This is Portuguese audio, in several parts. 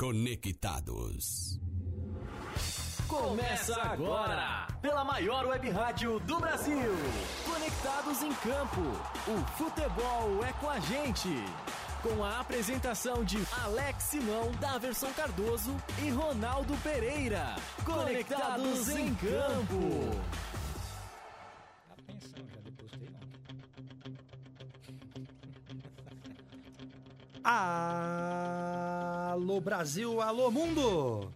Conectados. Começa agora, pela maior web rádio do Brasil. Conectados em campo. O futebol é com a gente. Com a apresentação de Alex Simão, Daverson Cardoso e Ronaldo Pereira. Conectados em campo. Alô Brasil, alô mundo!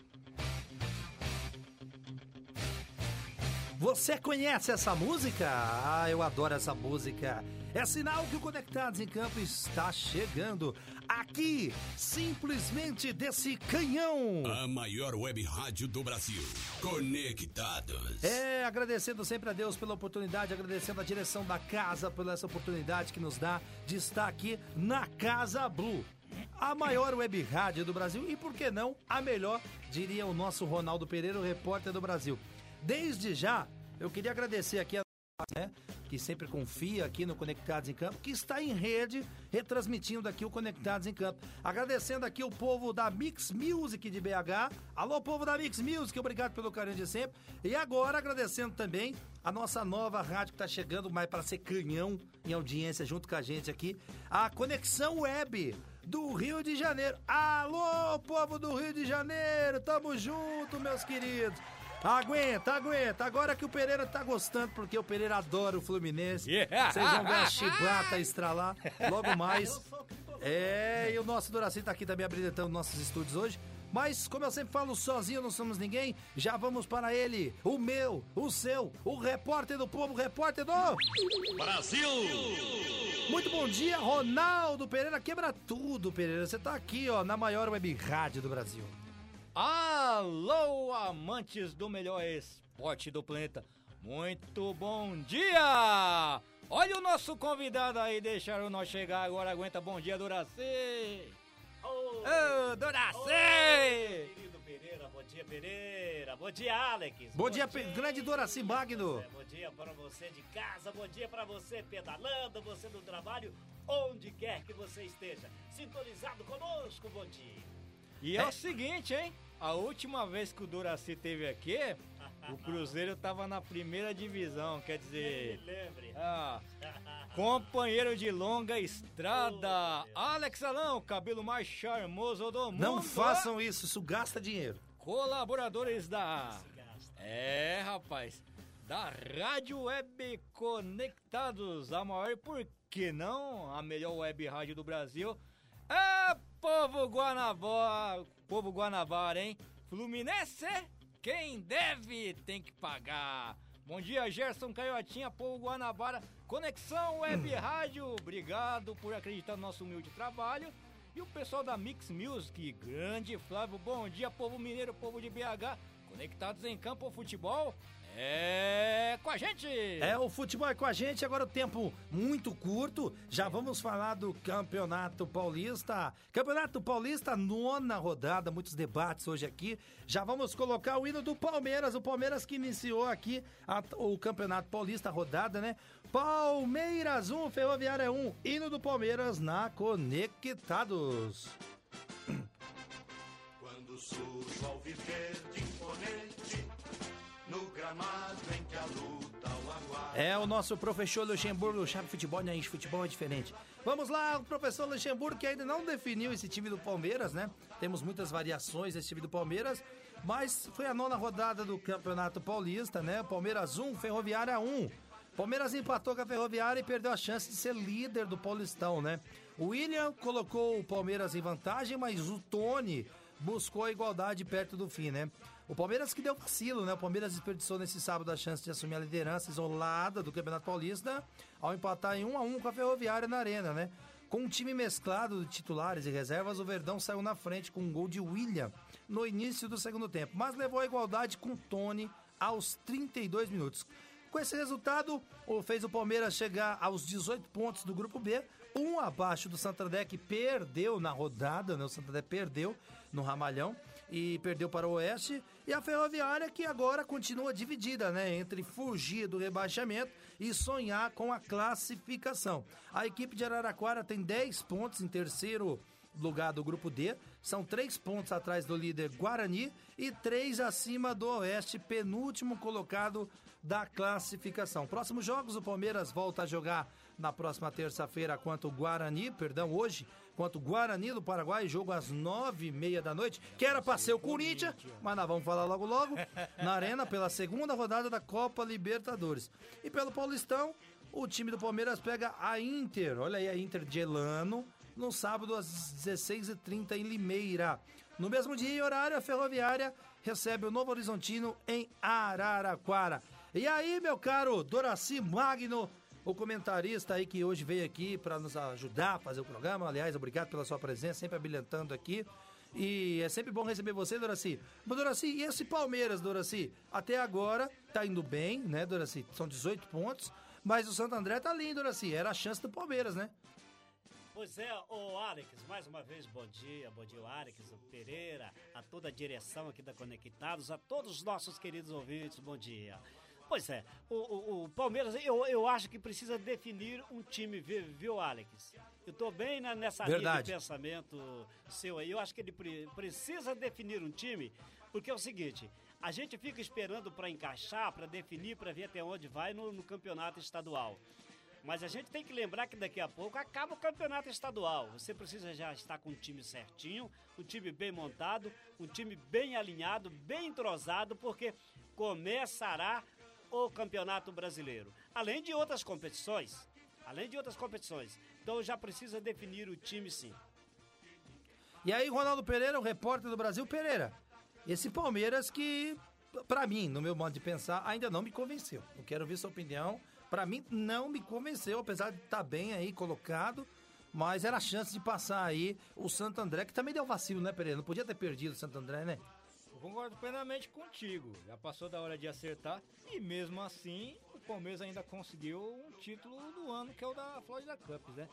Você conhece essa música? Ah, eu adoro essa música. É sinal que o Conectados em Campo está chegando. Aqui, simplesmente desse canhão. A maior web rádio do Brasil. Conectados. É, agradecendo sempre a Deus pela oportunidade, agradecendo a direção da casa por essa oportunidade que nos dá de estar aqui na Casa Blue. A maior web rádio do Brasil e, por que não, a melhor, diria o nosso Ronaldo Pereira, o repórter do Brasil. Desde já, eu queria agradecer aqui a né, que sempre confia aqui no Conectados em Campo, que está em rede, retransmitindo aqui o Conectados em Campo. Agradecendo aqui o povo da Mix Music de BH. Alô, povo da Mix Music, obrigado pelo carinho de sempre. E agora agradecendo também a nossa nova rádio que está chegando, mais para ser canhão em audiência junto com a gente aqui, a Conexão Web do Rio de Janeiro. Alô, povo do Rio de Janeiro, tamo junto, meus queridos. Aguenta, aguenta. Agora que o Pereira tá gostando, porque o Pereira adora o Fluminense. Yeah. Vocês vão ver a chibata estralar logo mais. É, e o nosso Doraci tá aqui também habilitando nossos estúdios hoje. Mas, como eu sempre falo, sozinho não somos ninguém. Já vamos para ele, o meu, o seu, o repórter do povo, o repórter do... Brasil! Muito bom dia, Ronaldo Pereira. Quebra tudo, Pereira. Você tá aqui, ó, na maior web rádio do Brasil. Alô, amantes do melhor esporte do planeta. Muito bom dia! Olha o nosso convidado aí, deixaram nós chegar agora. Aguenta, bom dia, Doraci! Ô, Doraci! Querido Pereira, bom dia Pereira, bom dia Alex. Bom, dia, Pe- grande Doraci Magno. É, bom dia para você de casa, bom dia para você pedalando, você no trabalho, onde quer que você esteja. Sintonizado conosco, bom dia. E é o seguinte, hein? A última vez que o Doraci teve aqui, o Cruzeiro tava na primeira divisão, quer Me dizer. lembre. Ah, companheiro de longa estrada, Alex Alão, cabelo mais charmoso do mundo. Não façam isso, isso gasta dinheiro. Colaboradores da. Gasta. É, rapaz. Da Rádio Web Conectados, a maior e por que não a melhor web rádio do Brasil. É, povo Guanabara, povo Guanabara, hein? Fluminense, quem deve tem que pagar. Bom dia, Gerson Caiotinha, povo Guanabara, Conexão Web Rádio, obrigado por acreditar no nosso humilde trabalho. E o pessoal da Mix Music, grande Flávio, bom dia, povo mineiro, povo de BH, conectados em campo ao futebol, é com a gente! É, o futebol é com a gente, agora o tempo muito curto. Já vamos falar do Campeonato Paulista. Campeonato Paulista, nona rodada, muitos debates hoje aqui. Já vamos colocar o hino do Palmeiras, o Palmeiras que iniciou aqui a- o Campeonato Paulista, a rodada, né? Palmeiras 1, Ferroviária 1, hino do Palmeiras na Conectados. Quando surge ao viver de imponente, no gramado em que a luta o aguarda. É o nosso professor Luxemburgo, chave futebol, né? Futebol é diferente. Vamos lá, o professor Luxemburgo que ainda não definiu esse time do Palmeiras, né? Temos muitas variações desse time do Palmeiras, mas foi a nona rodada do Campeonato Paulista, né? Palmeiras 1, Ferroviária 1. Palmeiras empatou com a Ferroviária e perdeu a chance de ser líder do Paulistão, né? O William colocou o Palmeiras em vantagem, mas o Tony buscou a igualdade perto do fim, né? O Palmeiras que deu vacilo, né? O Palmeiras desperdiçou nesse sábado a chance de assumir a liderança isolada do Campeonato Paulista ao empatar em 1 a 1 com a Ferroviária na Arena, né? Com um time mesclado de titulares e reservas, o Verdão saiu na frente com um gol de William no início do segundo tempo, mas levou a igualdade com Tony aos 32 minutos. Com esse resultado, fez o Palmeiras chegar aos 18 pontos do grupo B, um abaixo do Santander, que perdeu na rodada, né? O Santander perdeu no Ramalhão e perdeu para o Oeste. E a Ferroviária, que agora continua dividida, né? Entre fugir do rebaixamento e sonhar com a classificação. A equipe de Araraquara tem 10 pontos em terceiro lugar do grupo D. São três pontos atrás do líder Guarani e três acima do Oeste, penúltimo colocado da classificação. Próximos jogos, o Palmeiras volta a jogar na próxima terça-feira contra o Guarani, perdão, hoje, contra o Guarani do Paraguai, jogo às nove e meia da noite, que era pra ser o Corinthians, mas nós vamos falar logo logo, na Arena, pela segunda rodada da Copa Libertadores. E pelo Paulistão, o time do Palmeiras pega a Inter, olha aí a Inter de Elano, no sábado às 16h30 em Limeira. No mesmo dia e horário, a Ferroviária recebe o Novo Horizontino em Araraquara. E aí, meu caro Doraci Magno, o comentarista aí que hoje veio aqui para nos ajudar a fazer o programa. Aliás, obrigado pela sua presença, sempre habilitando aqui. E é sempre bom receber você, Doraci. Mas, Doraci, e esse Palmeiras, Doraci? Até agora tá indo bem, né, Doraci? São 18 pontos. Mas o Santo André tá lindo, Doraci. Era a chance do Palmeiras, né? Pois é, ô Alex, mais uma vez bom dia, bom dia, o Alex, o Pereira, a toda a direção aqui da Conectados, a todos os nossos queridos ouvintes, bom dia. Pois é, o, o, o Palmeiras, eu, eu acho que precisa definir um time, viu, Alex? Eu tô bem na, nessa linha Verdade. de pensamento seu aí, eu acho que ele pre- precisa definir um time, porque é o seguinte, a gente fica esperando para encaixar, para definir, para ver até onde vai no, no campeonato estadual. Mas a gente tem que lembrar que daqui a pouco acaba o campeonato estadual. Você precisa já estar com um time certinho, um time bem montado, um time bem alinhado, bem entrosado, porque começará o Campeonato Brasileiro. Além de outras competições. Além de outras competições. Então já precisa definir o time sim. E aí, Ronaldo Pereira, o repórter do Brasil. Pereira, esse Palmeiras que, pra mim, no meu modo de pensar, ainda não me convenceu. Eu quero ver sua opinião. Pra mim, não me convenceu, apesar de estar bem aí colocado. Mas era a chance de passar aí o Santo André, que também deu vacilo, né, Pereira? Não podia ter perdido o Santo André, né? Concordo plenamente contigo. Já passou da hora de acertar. E mesmo assim, o Palmeiras ainda conseguiu um título do ano, que é o da Florida Cup, né?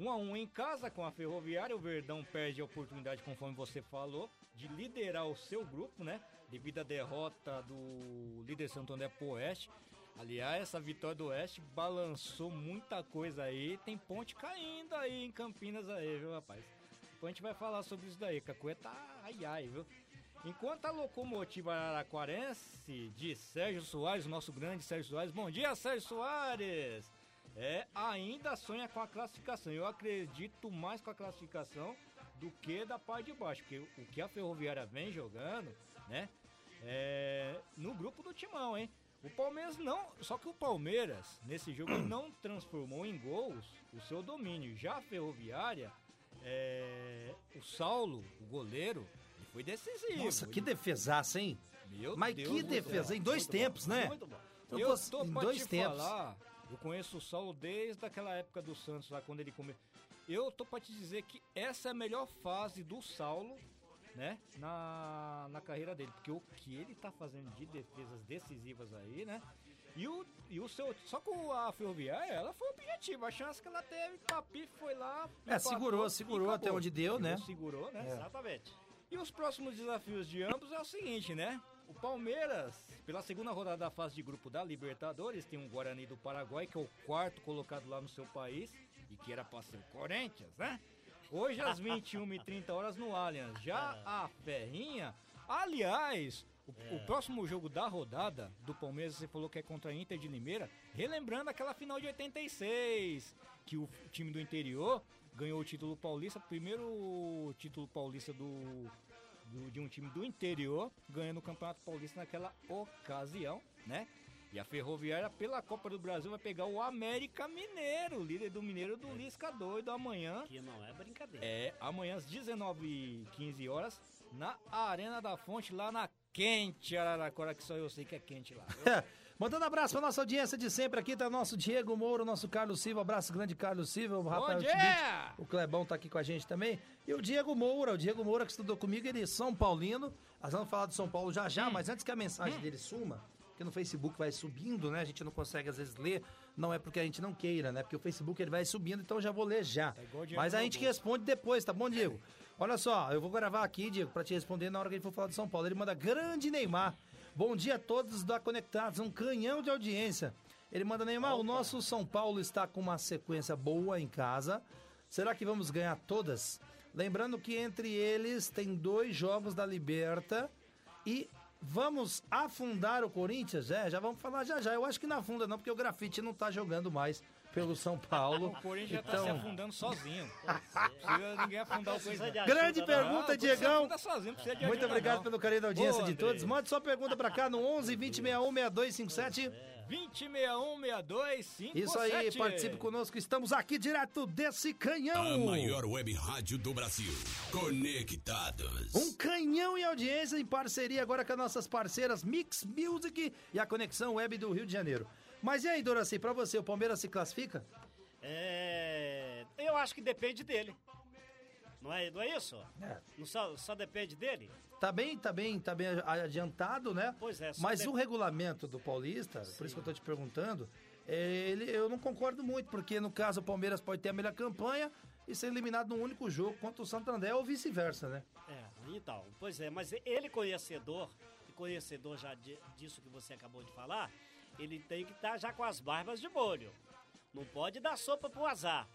1 a 1 em casa com a Ferroviária, o Verdão perde a oportunidade, conforme você falou, de liderar o seu grupo, né? Devido à derrota do líder Santo André pro Oeste. Aliás, essa vitória do Oeste balançou muita coisa aí. Tem ponte caindo aí em Campinas aí, viu, rapaz? Depois a gente vai falar sobre isso daí, que a coisa tá ai ai, viu? Enquanto a locomotiva araraquarense de Sérgio Soares, nosso grande Sérgio Soares, bom dia Sérgio Soares! É, ainda sonha com a classificação. Eu acredito mais com a classificação do que da parte de baixo, porque o que a Ferroviária vem jogando, né? É, no grupo do Timão, hein? O Palmeiras não. Só que o Palmeiras, nesse jogo, não transformou em gols o seu domínio. Já a Ferroviária, é, o Saulo, o goleiro, foi decisivo. Nossa, que defesaça, hein? Meu Mas Deus que defesa, céu. em dois Muito tempos, bom, né? Muito bom. Eu Eu tô- tô em pra dois te tempos. falar, eu conheço o Saulo desde aquela época do Santos, lá quando ele começou. Eu tô pra te dizer que essa é a melhor fase do Saulo, né, na, na carreira dele. Porque o que ele tá fazendo de defesas decisivas aí, né, e o, e o seu... Só com a Ferroviária, ela foi objetiva. A chance que ela teve, Papi foi lá... É, empatou segurou, segurou até onde deu, né? Segurou, né? Exatamente. E os próximos desafios de ambos é o seguinte, né? O Palmeiras, pela segunda rodada da fase de grupo da Libertadores, tem um Guarani do Paraguai, que é o quarto colocado lá no seu país, e que era pra ser o Corinthians, né? Hoje às 21h30 horas no Allianz. Já a Ferrinha, aliás, o, o próximo jogo da rodada do Palmeiras, você falou que é contra a Inter de Limeira, relembrando aquela final de 86, que o time do interior ganhou o título paulista, primeiro título paulista do, do- de um time do interior, ganhando o Campeonato Paulista naquela ocasião, né? E a Ferroviária, pela Copa do Brasil, vai pegar o América Mineiro, líder do Mineiro do Lisca doido amanhã. Que não é brincadeira. É, amanhã às 19h15 horas, na Arena da Fonte, lá na quente Araraquara, que só eu sei que é quente lá. Mandando abraço pra nossa audiência de sempre aqui, tá? Nosso Diego Moura, nosso Carlos Silva, abraço grande Carlos Silva, o Rafael Schmidt, o Clebão tá aqui com a gente também, e o Diego Moura, o Diego Moura que estudou comigo, ele é São Paulino, nós vamos falar de São Paulo já Hum. já, mas antes que a mensagem dele suma, porque no Facebook vai subindo, né, a gente não consegue às vezes ler, não é porque a gente não queira, né, porque o Facebook ele vai subindo, então eu já vou ler já, Tá mas a gente bolso. responde depois, tá bom, Diego? Olha só, eu vou gravar aqui, Diego, pra te responder na hora que ele for falar de São Paulo, ele manda grande Neymar, Bom dia a todos da Conectados, um canhão de audiência. Ele manda Neymar, o nosso São Paulo está com uma sequência boa em casa. Será que vamos ganhar todas? Lembrando que entre eles tem dois jogos da Liberta e vamos afundar o Corinthians? É, já vamos falar já já. Eu acho que não afunda não, porque o Grafite não tá jogando mais pelo São Paulo. O Corinthians já tá Então, se afundando sozinho. Não precisa ninguém afundar o Corinthians. ajuda, Grande não. pergunta, Ah, Diegão. Sozinho, não precisa de Muito obrigado não. pelo carinho da audiência Ô, de todos. Mande sua pergunta pra cá no 11 20 61 6257. 2061 6257. Isso aí, participe conosco. Estamos aqui direto desse canhão. A maior web rádio do Brasil. Conectados. Um canhão em audiência em parceria agora com as nossas parceiras Mix Music e a Conexão Web do Rio de Janeiro. Mas e aí, Doraci, pra você, o Palmeiras se classifica? É, eu acho que depende dele. Não é, não é isso? É. Não só, só depende dele? Tá bem, tá bem, tá bem adiantado, né? Pois é, Mas dep- o regulamento do Paulista, por isso que eu tô te perguntando, é, ele, eu não concordo muito, porque no caso o Palmeiras pode ter a melhor campanha e ser eliminado num único jogo contra o Santander ou vice-versa, né? É, então, pois é, mas ele conhecedor, conhecedor já de- disso que você acabou de falar, ele tem que estar já com as barbas de molho. Não pode dar sopa pro azar.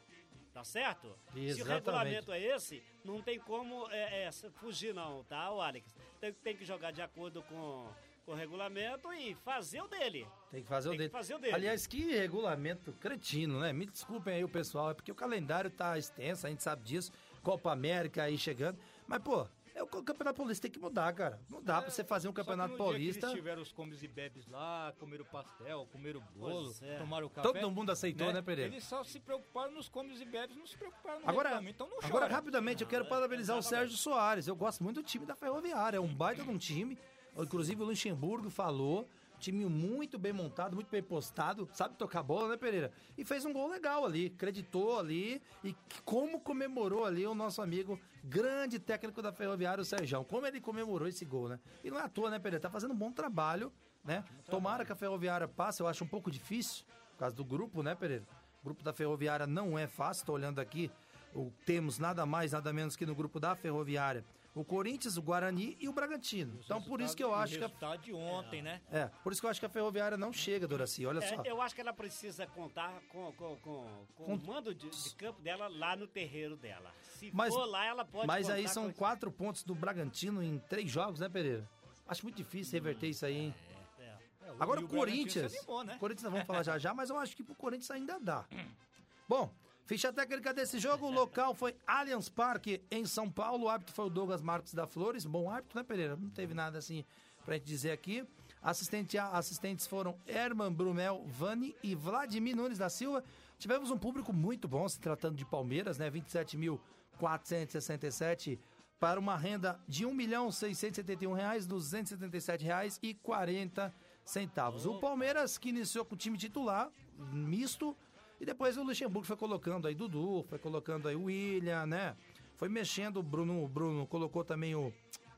Tá certo? Se o Exatamente. regulamento é esse, não tem como é, é, fugir não, tá, o Alex? Tem, tem que jogar de acordo com, com o regulamento e fazer o dele. Tem que fazer o Tem que dele. fazer o dele. Aliás, que regulamento cretino, né? Me desculpem aí o pessoal, é porque o calendário tá extenso, a gente sabe disso. Copa América aí chegando. Mas, pô, é o Campeonato Paulista tem que mudar, cara. Não dá pra você fazer um Só que Campeonato dia Paulista. eles tiveram os comes e bebes lá, comeram pastel, comeram bolo, é. tomaram café. Todo mundo aceitou, né, Pereira? Eles só se preocuparam nos comes e bebes, não se preocuparam no Agora, regulamento, então não chora. agora rapidamente, eu quero parabenizar o Sérgio Soares. Eu gosto muito do time da Ferroviária. É um baita de um time. Inclusive o Luxemburgo falou. Time muito bem montado, muito bem postado, sabe tocar bola, né, Pereira? E fez um gol legal ali, acreditou ali e como comemorou ali o nosso amigo, grande técnico da Ferroviária, o Sérgio. Como ele comemorou esse gol, né? E não é à toa, né, Pereira? Tá fazendo um bom trabalho, né? Tomara que a Ferroviária passe, eu acho um pouco difícil, por causa do grupo, né, Pereira? O grupo da Ferroviária não é fácil, tô olhando aqui, o- temos nada mais, nada menos que no grupo da Ferroviária o Corinthians, o Guarani e o Bragantino. Então por isso que eu O acho que a, de ontem, né? é, por isso que eu acho que a Ferroviária não chega, Doraci, olha É, só. eu acho que ela precisa contar com, com, com, com o mando de, de campo dela lá no terreiro dela. Se Mas- for lá, ela pode Mas aí são com- quatro pontos do Bragantino em três jogos, né, Pereira? Acho muito difícil reverter isso aí, hein? É. É, Agora e o Bragantino Corinthians. se animou, né? Corinthians nós vamos falar já já, mas eu acho que pro Corinthians ainda dá. Bom, ficha técnica desse jogo, o local foi Allianz Parque, em São Paulo. O árbitro foi o Douglas Marques da Flores. Bom árbitro, né, Pereira? Não teve nada assim pra gente dizer aqui. Assistente, assistentes foram Herman Brumel Vani e Vladimir Nunes da Silva. Tivemos um público muito bom, se tratando de Palmeiras, né? 27.467 para uma renda de 1.671 reais, 277 reais e 40 centavos. O Palmeiras que iniciou com o time titular, misto, e depois o Luxemburgo foi colocando aí Dudu, foi colocando aí o William, né? Foi mexendo o Bruno, o Bruno colocou também o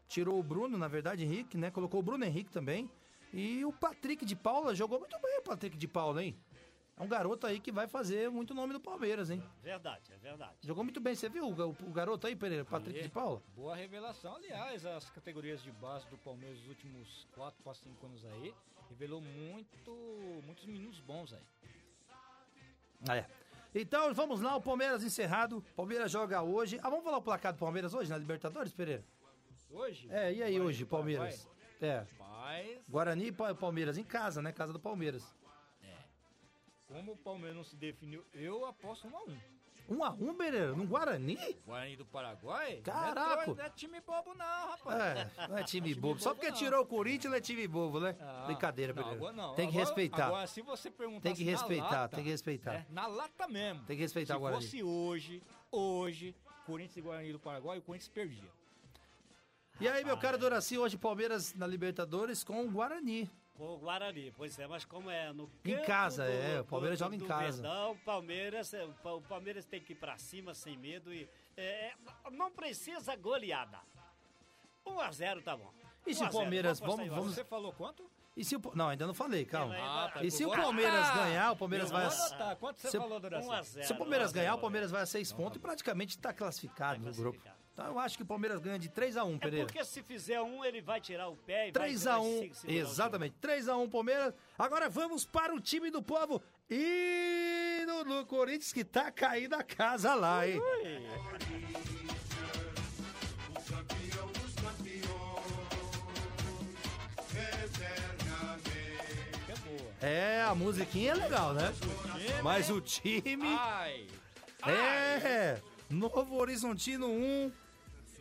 tirou o Bruno, na verdade, Henrique, né? Colocou o Bruno Henrique também. E o Patrick de Paula jogou muito bem o Patrick de Paula, hein? É um garoto aí que vai fazer muito nome do Palmeiras, hein? Verdade, é verdade. Jogou muito bem, você viu o, o garoto aí, Pereira? Patrick de Paula? Boa revelação. Aliás, as categorias de base do Palmeiras nos últimos 4 para 5 anos aí revelou muito, muitos meninos bons aí. É. Então vamos lá, o Palmeiras encerrado. Palmeiras joga hoje. Ah, vamos falar o placar do Palmeiras hoje na Libertadores, Pereira? Hoje? É, e aí Vai- hoje, Palmeiras? É. Rapaz, Guarani e Pa- Palmeiras em casa, né? Casa do Palmeiras. como o Palmeiras não se definiu, eu aposto 1 a 1 Um a um, Pereira, no Guarani? Guarani do Paraguai? Caraca! Não é, não é time bobo não, rapaz. É, não é time bobo. Só bobo, porque não. tirou o Corinthians, não é time bobo, né? Ah, Brincadeira, não, Pereira. agora não. Tem que Agora- respeitar. Agora, se você perguntar Tem que respeitar, tem que respeitar. É, na lata mesmo. Tem que respeitar se o Guarani. fosse hoje, hoje, Corinthians e Guarani do Paraguai, o Corinthians perdia. E aí, meu caro Doraci, hoje Palmeiras na Libertadores com o Guarani. Com o Guarani, pois é, mas como é no Em casa, é, o Palmeiras joga em do casa. Verdão, o Palmeiras, é, o Pa- o Palmeiras tem que ir pra cima sem medo e é, é, não precisa goleada. 1 a 0 tá bom. E se 1 a o 0, Palmeiras- vamos vamos- em Você falou quanto? E se o. Não, ainda não falei, calma. Ah, tá. E se o Palmeiras anotar. ganhar, o Palmeiras vai. anotar. Quanto você Se o- falou, Doraci? 1 a 0. Se o Palmeiras 1 a 0, ganhar, o? Palmeiras vai a seis pontos e praticamente está classificado Tá no grupo. Então eu acho que o Palmeiras ganha de 3x1, é Pereira. É porque se fizer um, ele vai tirar o pé e 3 vai, a 1 vai Exatamente, 3x1, Palmeiras. Agora vamos para o time do povo e no, do Corinthians que tá caindo a casa lá, hein? É, a musiquinha é legal, né? Mas né? o time. Ai. Ai. É! Novo Horizontino 1,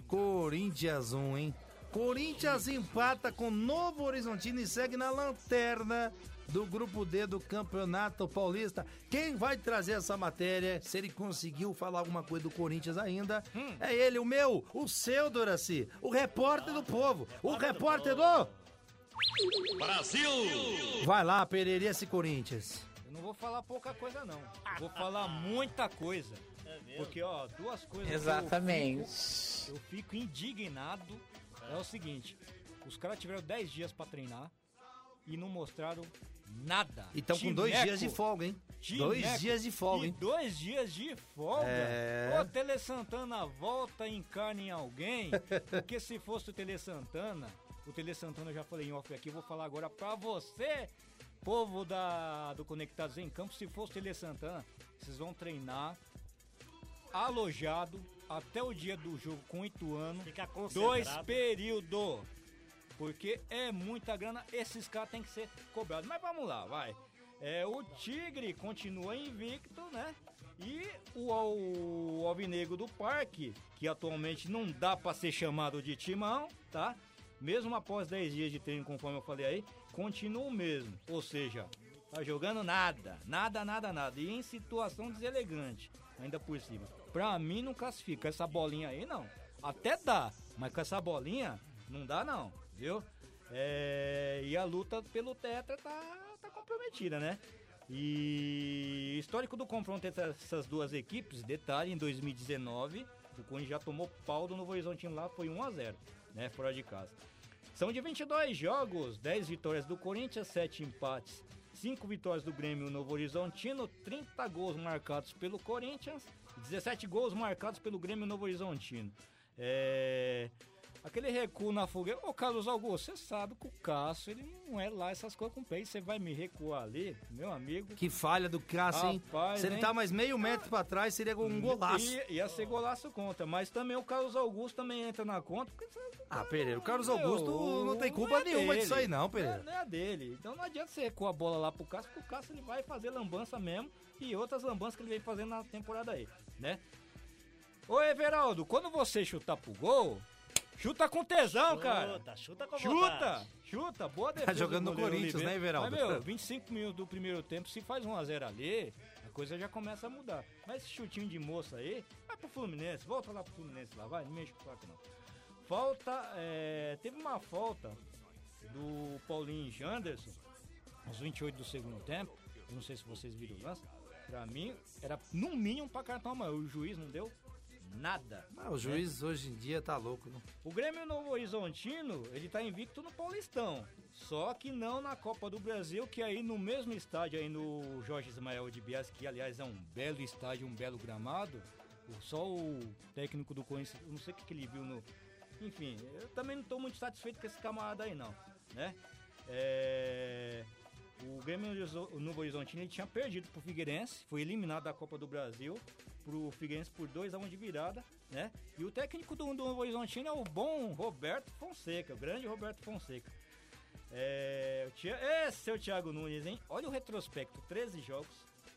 Corinthians 1, hein? Corinthians empata com Novo Horizontino e segue na lanterna do grupo D do Campeonato Paulista. Quem vai trazer essa matéria, se ele conseguiu falar alguma coisa do Corinthians ainda, é ele, o meu, o seu, Doraci, o repórter do povo, o repórter do... Brasil! Vai lá, Pereira, esse Corinthians? Eu não vou falar pouca coisa, não. Vou falar muita coisa. Porque, ó, duas coisas. que eu Exatamente. fico- Eu fico indignado. É o seguinte: os caras tiveram 10 dias pra treinar e não mostraram nada. E estão com dois dias de folga, hein? Timeco. Dois dias de folga, E hein? dois dias de folga. É. Ô, Tele Santana, volta e encarna em alguém. Porque se fosse o Tele Santana, o Tele Santana eu já falei em off aqui, eu vou falar agora pra você, povo da, do Conectados em Campo. Se fosse o Tele Santana, vocês vão treinar alojado até o dia do jogo com o Ituano. Fica Dois períodos. Porque é muita grana, esses caras têm que ser cobrados. Mas vamos lá, vai. É, o Tigre continua invicto, né? E o, o Alvinegro do Parque, que atualmente não dá pra ser chamado de timão, tá? Mesmo após 10 dias de treino, conforme eu falei aí, continua o mesmo. Ou seja, tá jogando nada, nada, nada, nada. E em situação deselegante, ainda por cima. Pra mim não classifica. Essa bolinha aí não. Até dá, mas com essa bolinha não dá não, viu? É, e a luta pelo tetra tá, tá comprometida, né? E histórico do confronto entre essas duas equipes, detalhe, em 2019, o Corinthians já tomou pau do Novo Horizontino lá, foi 1 a 0 né, fora de casa. São de 22 jogos, 10 vitórias do Corinthians, 7 empates, 5 vitórias do Grêmio Novo Horizontino, 30 gols marcados pelo Corinthians, 17 gols marcados pelo Grêmio Novo Horizontino. É... Aquele recuo na fogueira. Ô, Carlos Augusto, você sabe que o Cássio, ele não é lá essas coisas com o pé. Você vai me recuar ali, meu amigo. Que falha do Cássio, hein? Rapaz, Se ele hein? tá mais meio metro pra trás, seria um golaço. Ia, ia ser golaço contra, mas também o Carlos Augusto também entra na conta. Porque você- Ah, Pereira, o Carlos Meu, Augusto não tem culpa é nenhuma dele. disso aí não, Não é, Pereira. não é dele. Então não adianta você recuar a bola lá pro Cássio, porque o Cássio ele vai fazer lambança mesmo e outras lambanças que ele vem fazendo na temporada aí, né? Ô Everaldo, quando você chutar pro gol, chuta com tesão, cara. Chuta, chuta com Chuta, vontade. chuta, boa defesa. Tá jogando do no Corinthians, Oliveira. né, Everaldo? Mas, meu, 25 minutos do primeiro tempo, se faz 1x0 ali, a coisa já começa a mudar. Mas esse chutinho de moça aí, vai pro Fluminense, volta lá pro Fluminense lá, vai, não mexe com o saco não. Falta, é, teve uma falta do Paulinho Janderson, aos 28 do segundo tempo, eu não sei se vocês viram o lance, pra mim era no mínimo pra cartão amarelo, o juiz não deu nada. Ah, o juiz hoje em dia tá louco. Não? O Grêmio Novo Horizontino, ele tá invicto no Paulistão. Só que não na Copa do Brasil, que aí no mesmo estádio aí no Jorge Ismael de Bias, que aliás é um belo estádio, um belo gramado. Só o técnico do Corinthians, não sei o que, que ele viu no. Enfim, eu também não tô muito satisfeito com esse camarada aí não, né? É, O Grêmio o Novo Horizontino ele tinha perdido pro Figueirense, foi eliminado da Copa do Brasil pro Figueirense por 2 a 1 de virada, né? E o técnico do, do Novo Horizontino é o bom Roberto Fonseca, o grande Roberto Fonseca. É, o Tia- é, seu Thiago Nunes, hein? Olha o retrospecto, 13 jogos,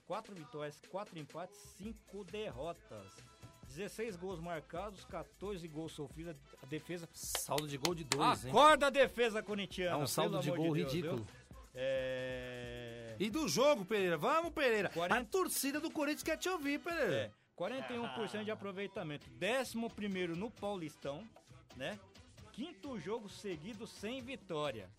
4 vitórias, 4 empates, 5 derrotas. 16 gols marcados, 14 gols sofridos, a defesa Saldo de gol de dois, hein? Acorda a defesa corintiana. É um saldo de gol Deus, ridículo. viu? É... E do jogo, Pereira? Vamos, Pereira. 40 A torcida do Corinthians quer te ouvir, Pereira. É, 41% de aproveitamento. 11 no Paulistão, né? Quinto jogo seguido sem vitória.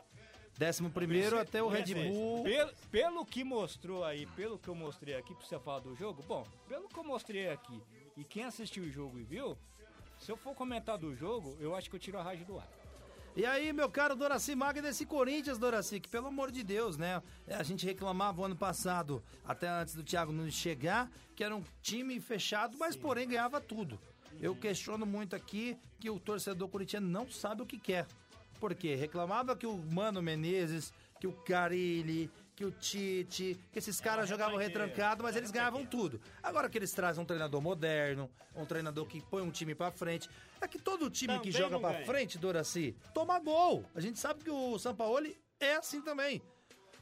Décimo primeiro até o Red Bull. Pelo, pelo que mostrou aí, pelo que eu mostrei aqui, pra você falar do jogo, bom, pelo que eu mostrei aqui, e quem assistiu o jogo e viu, se eu for comentar do jogo, eu acho que eu tiro a rádio do ar. E aí, meu caro Doraci Magno desse Corinthians, Doraci, que pelo amor de Deus, né? A gente reclamava o ano passado, até antes do Thiago Nunes chegar, que era um time fechado, mas porém ganhava tudo. Eu questiono muito aqui que o torcedor corintiano não sabe o que quer. Por quê? Reclamava que o Mano Menezes, que o Carilli, que o Tite, que esses caras jogavam retrancado, mas eles ganhavam tudo. Agora que eles trazem um treinador moderno, um treinador que põe um time pra frente. É que todo time que Também joga não pra ganha. frente, Doraci, toma gol. A gente sabe que o Sampaoli é assim também.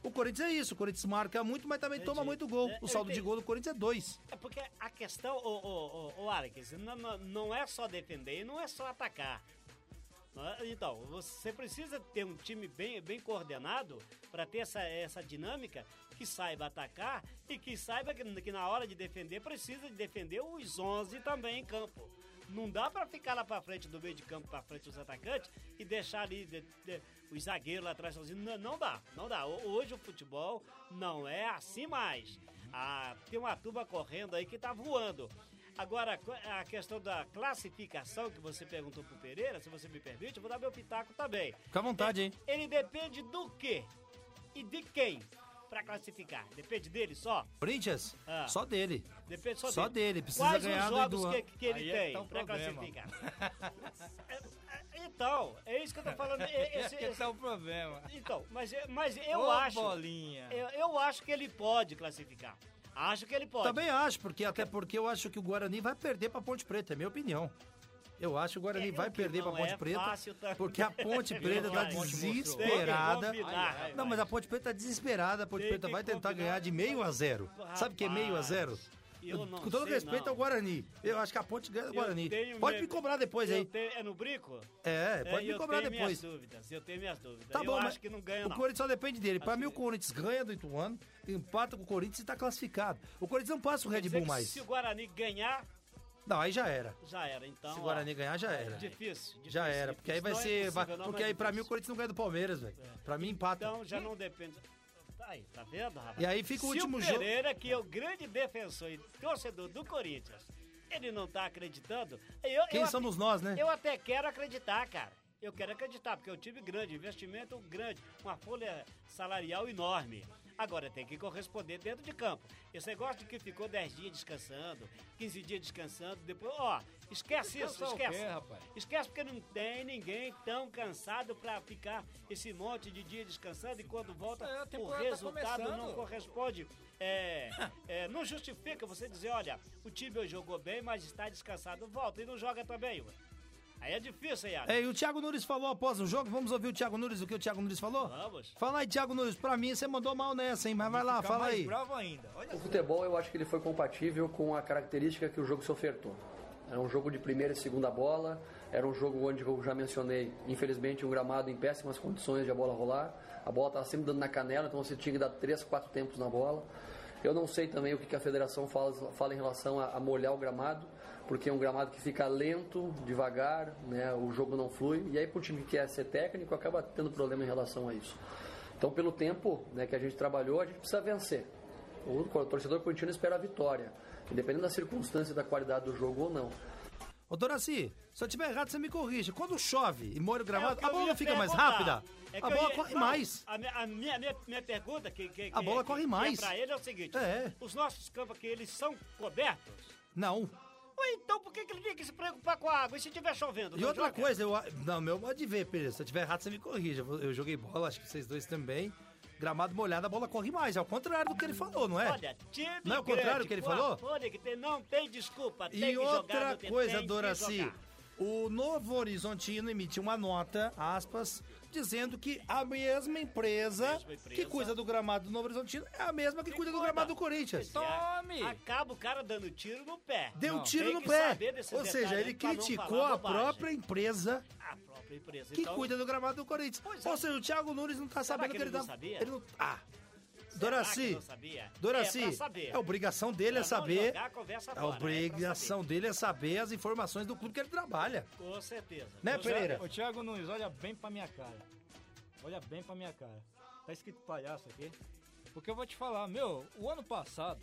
O Corinthians é isso, o Corinthians marca muito, mas também toma Entendi. muito gol. É, O saldo de gol do Corinthians é dois. É porque a questão, ô, ô Alex, não, não, não é só defender e não é só atacar. Não é? Então, você precisa ter um time bem, bem coordenado para ter essa, essa dinâmica que saiba atacar e que saiba que, que na hora de defender precisa de defender os 11 também em campo. Não dá para ficar lá para frente, do meio de campo para frente os atacantes e deixar ali de- de- os zagueiros lá atrás sozinhos. Não, não dá, não dá. Ho- Hoje o futebol não é assim mais. Ah, tem uma turma correndo aí que tá voando. Agora, a questão da classificação que você perguntou pro Pereira, se você me permite, eu vou dar meu pitaco também. Fica à vontade, hein? Ele depende do quê? E de quem? Pra classificar. Depende dele só? Corinthians, Ah. só dele. Depende só, Só dele. dele, precisa Quais ganhar os do jogos Ituano. que, que ele Aí é tem tá problema. classificar? É, é, então, é isso que eu tô falando. É- Esse, Esse esse- é o problema. então, mas, é- mas eu Ô, acho. bolinha. Eu, eu acho que ele pode classificar. Acho que ele pode. Também acho, porque até porque eu acho que o Guarani vai perder pra Ponte Preta, é minha opinião. Eu acho que o Guarani É, vai perder pra não Ponte é Preta, porque a Ponte Preta tá que desesperada. combinar. Não, mas a Ponte Preta tá desesperada, a Ponte Preta vai tentar combinar. ganhar de meio a zero. Sabe o que é meio a zero? Eu não Com todo sei, respeito não. ao Guarani, eu acho que a Ponte ganha do Eu Guarani. tenho Pode minha- me cobrar depois Eu aí. tenho- é no brinco? É, pode me eu cobrar tenho depois. minhas dúvidas. Eu tenho minhas dúvidas. Tá eu bom, acho mas que não ganha, o não. Corinthians só depende dele. Pra Acho mim, o que- Corinthians ganha do Ituano, empata com o Corinthians e tá classificado. O Corinthians não passa o Red Bull mais. Se o Guarani ganhar, Não, aí já era. já era. Então, Se o ó, Guarani ganhar, já era. Difícil, difícil. Já era, porque aí vai difícil. Não é ser. vai- não, porque aí pra mim o. Corinthians não ganha do Palmeiras, velho. Pra mim empata. Então já não depende. Aí, tá vendo, rapaz? E aí fica o Se último o jogo. Pereira, que é o grande defensor e torcedor do Corinthians, ele não tá acreditando. Eu, Quem eu somos até, nós, né? Eu até quero acreditar, cara. Eu quero acreditar, porque é um time grande, investimento grande, uma folha salarial enorme. Agora tem que corresponder dentro de campo. Esse negócio de que ficou 10 dias descansando, 15 dias descansando, depois, ó, esquece isso, esquece. quê, rapaz? Esquece porque não tem ninguém tão cansado pra ficar esse monte de dia descansando e quando volta É, o tá resultado não começando. corresponde. É, é, não justifica você dizer, olha, o time hoje jogou bem, mas está descansado, volta e não joga também, ué. Aí é difícil, Yara. É, e o Thiago Nunes falou após o jogo, vamos ouvir o Thiago Nunes, o que o Thiago Nunes falou? Vamos. Fala aí, Thiago Nunes, pra mim você mandou mal nessa, hein? Mas vai lá, fala mais aí. bravo ainda. Olha O futebol eu acho que ele foi compatível com a característica que o jogo se ofertou. Era um jogo de primeira e segunda bola, era um jogo onde eu já mencionei, infelizmente, um gramado em péssimas condições de a bola rolar. A bola estava sempre dando na canela, então você tinha que dar três, quatro tempos na bola. Eu não sei também o que que a federação fala, fala em relação a, a molhar o gramado, porque é um gramado que fica lento, devagar, né, o jogo não flui, e aí para o time que quer ser técnico acaba tendo problema em relação a isso. Então, pelo tempo né, que a gente trabalhou, a gente precisa vencer. O torcedor corintiano espera a vitória, independente da circunstância e da qualidade do jogo ou não. Ô, Doraci, se eu tiver errado, você me corrige. Quando chove e molha o É o gramado, que a bola fica mais rápida? É que a bola ia- corre mais. A minha, a minha, minha, pergunta, que, que, A bola que- corre que mais. É pra ele é o seguinte: É. os nossos campos aqui, eles são cobertos? Não. Então por que, que ele tem que se preocupar com a água? E se tiver chovendo? E outra joga? coisa, eu. Não, meu modo de ver, Pedro. Se eu tiver errado, você me corrija. Eu joguei bola, acho que vocês dois também. Gramado molhado, a bola corre mais. É o contrário do que ele falou, não é? Olha, time Não é o contrário grande, que ele falou? folha que tem, não tem desculpa, tem E jogar, outra tem, coisa, Doraci, jogar. o Novo Horizontino emitiu uma nota, aspas, dizendo que a mesma empresa, Mesma empresa. que cuida do gramado do Novo Horizontino é a mesma que, cuida do gramado do Corinthians. Tome! Acaba o cara dando tiro no pé. Deu Não, tiro no que pé. Ou seja, ele criticou a própria empresa A própria empresa. que então, cuida do gramado do Corinthians. Pois é. Ou seja, o Thiago Nunes não tá sabendo que que ele ele não tá. sabia? Ele não. Ah. Doraci? Doraci, é a obrigação dele é Pra não saber. jogar conversa A fora, é obrigação dele é saber as informações do clube que ele trabalha. Com certeza. Né, Com Pereira? certeza. Ô, Thiago Nunes, olha bem pra minha cara. Olha bem pra minha cara. Tá escrito palhaço aqui. Porque eu vou te falar, meu, o ano passado,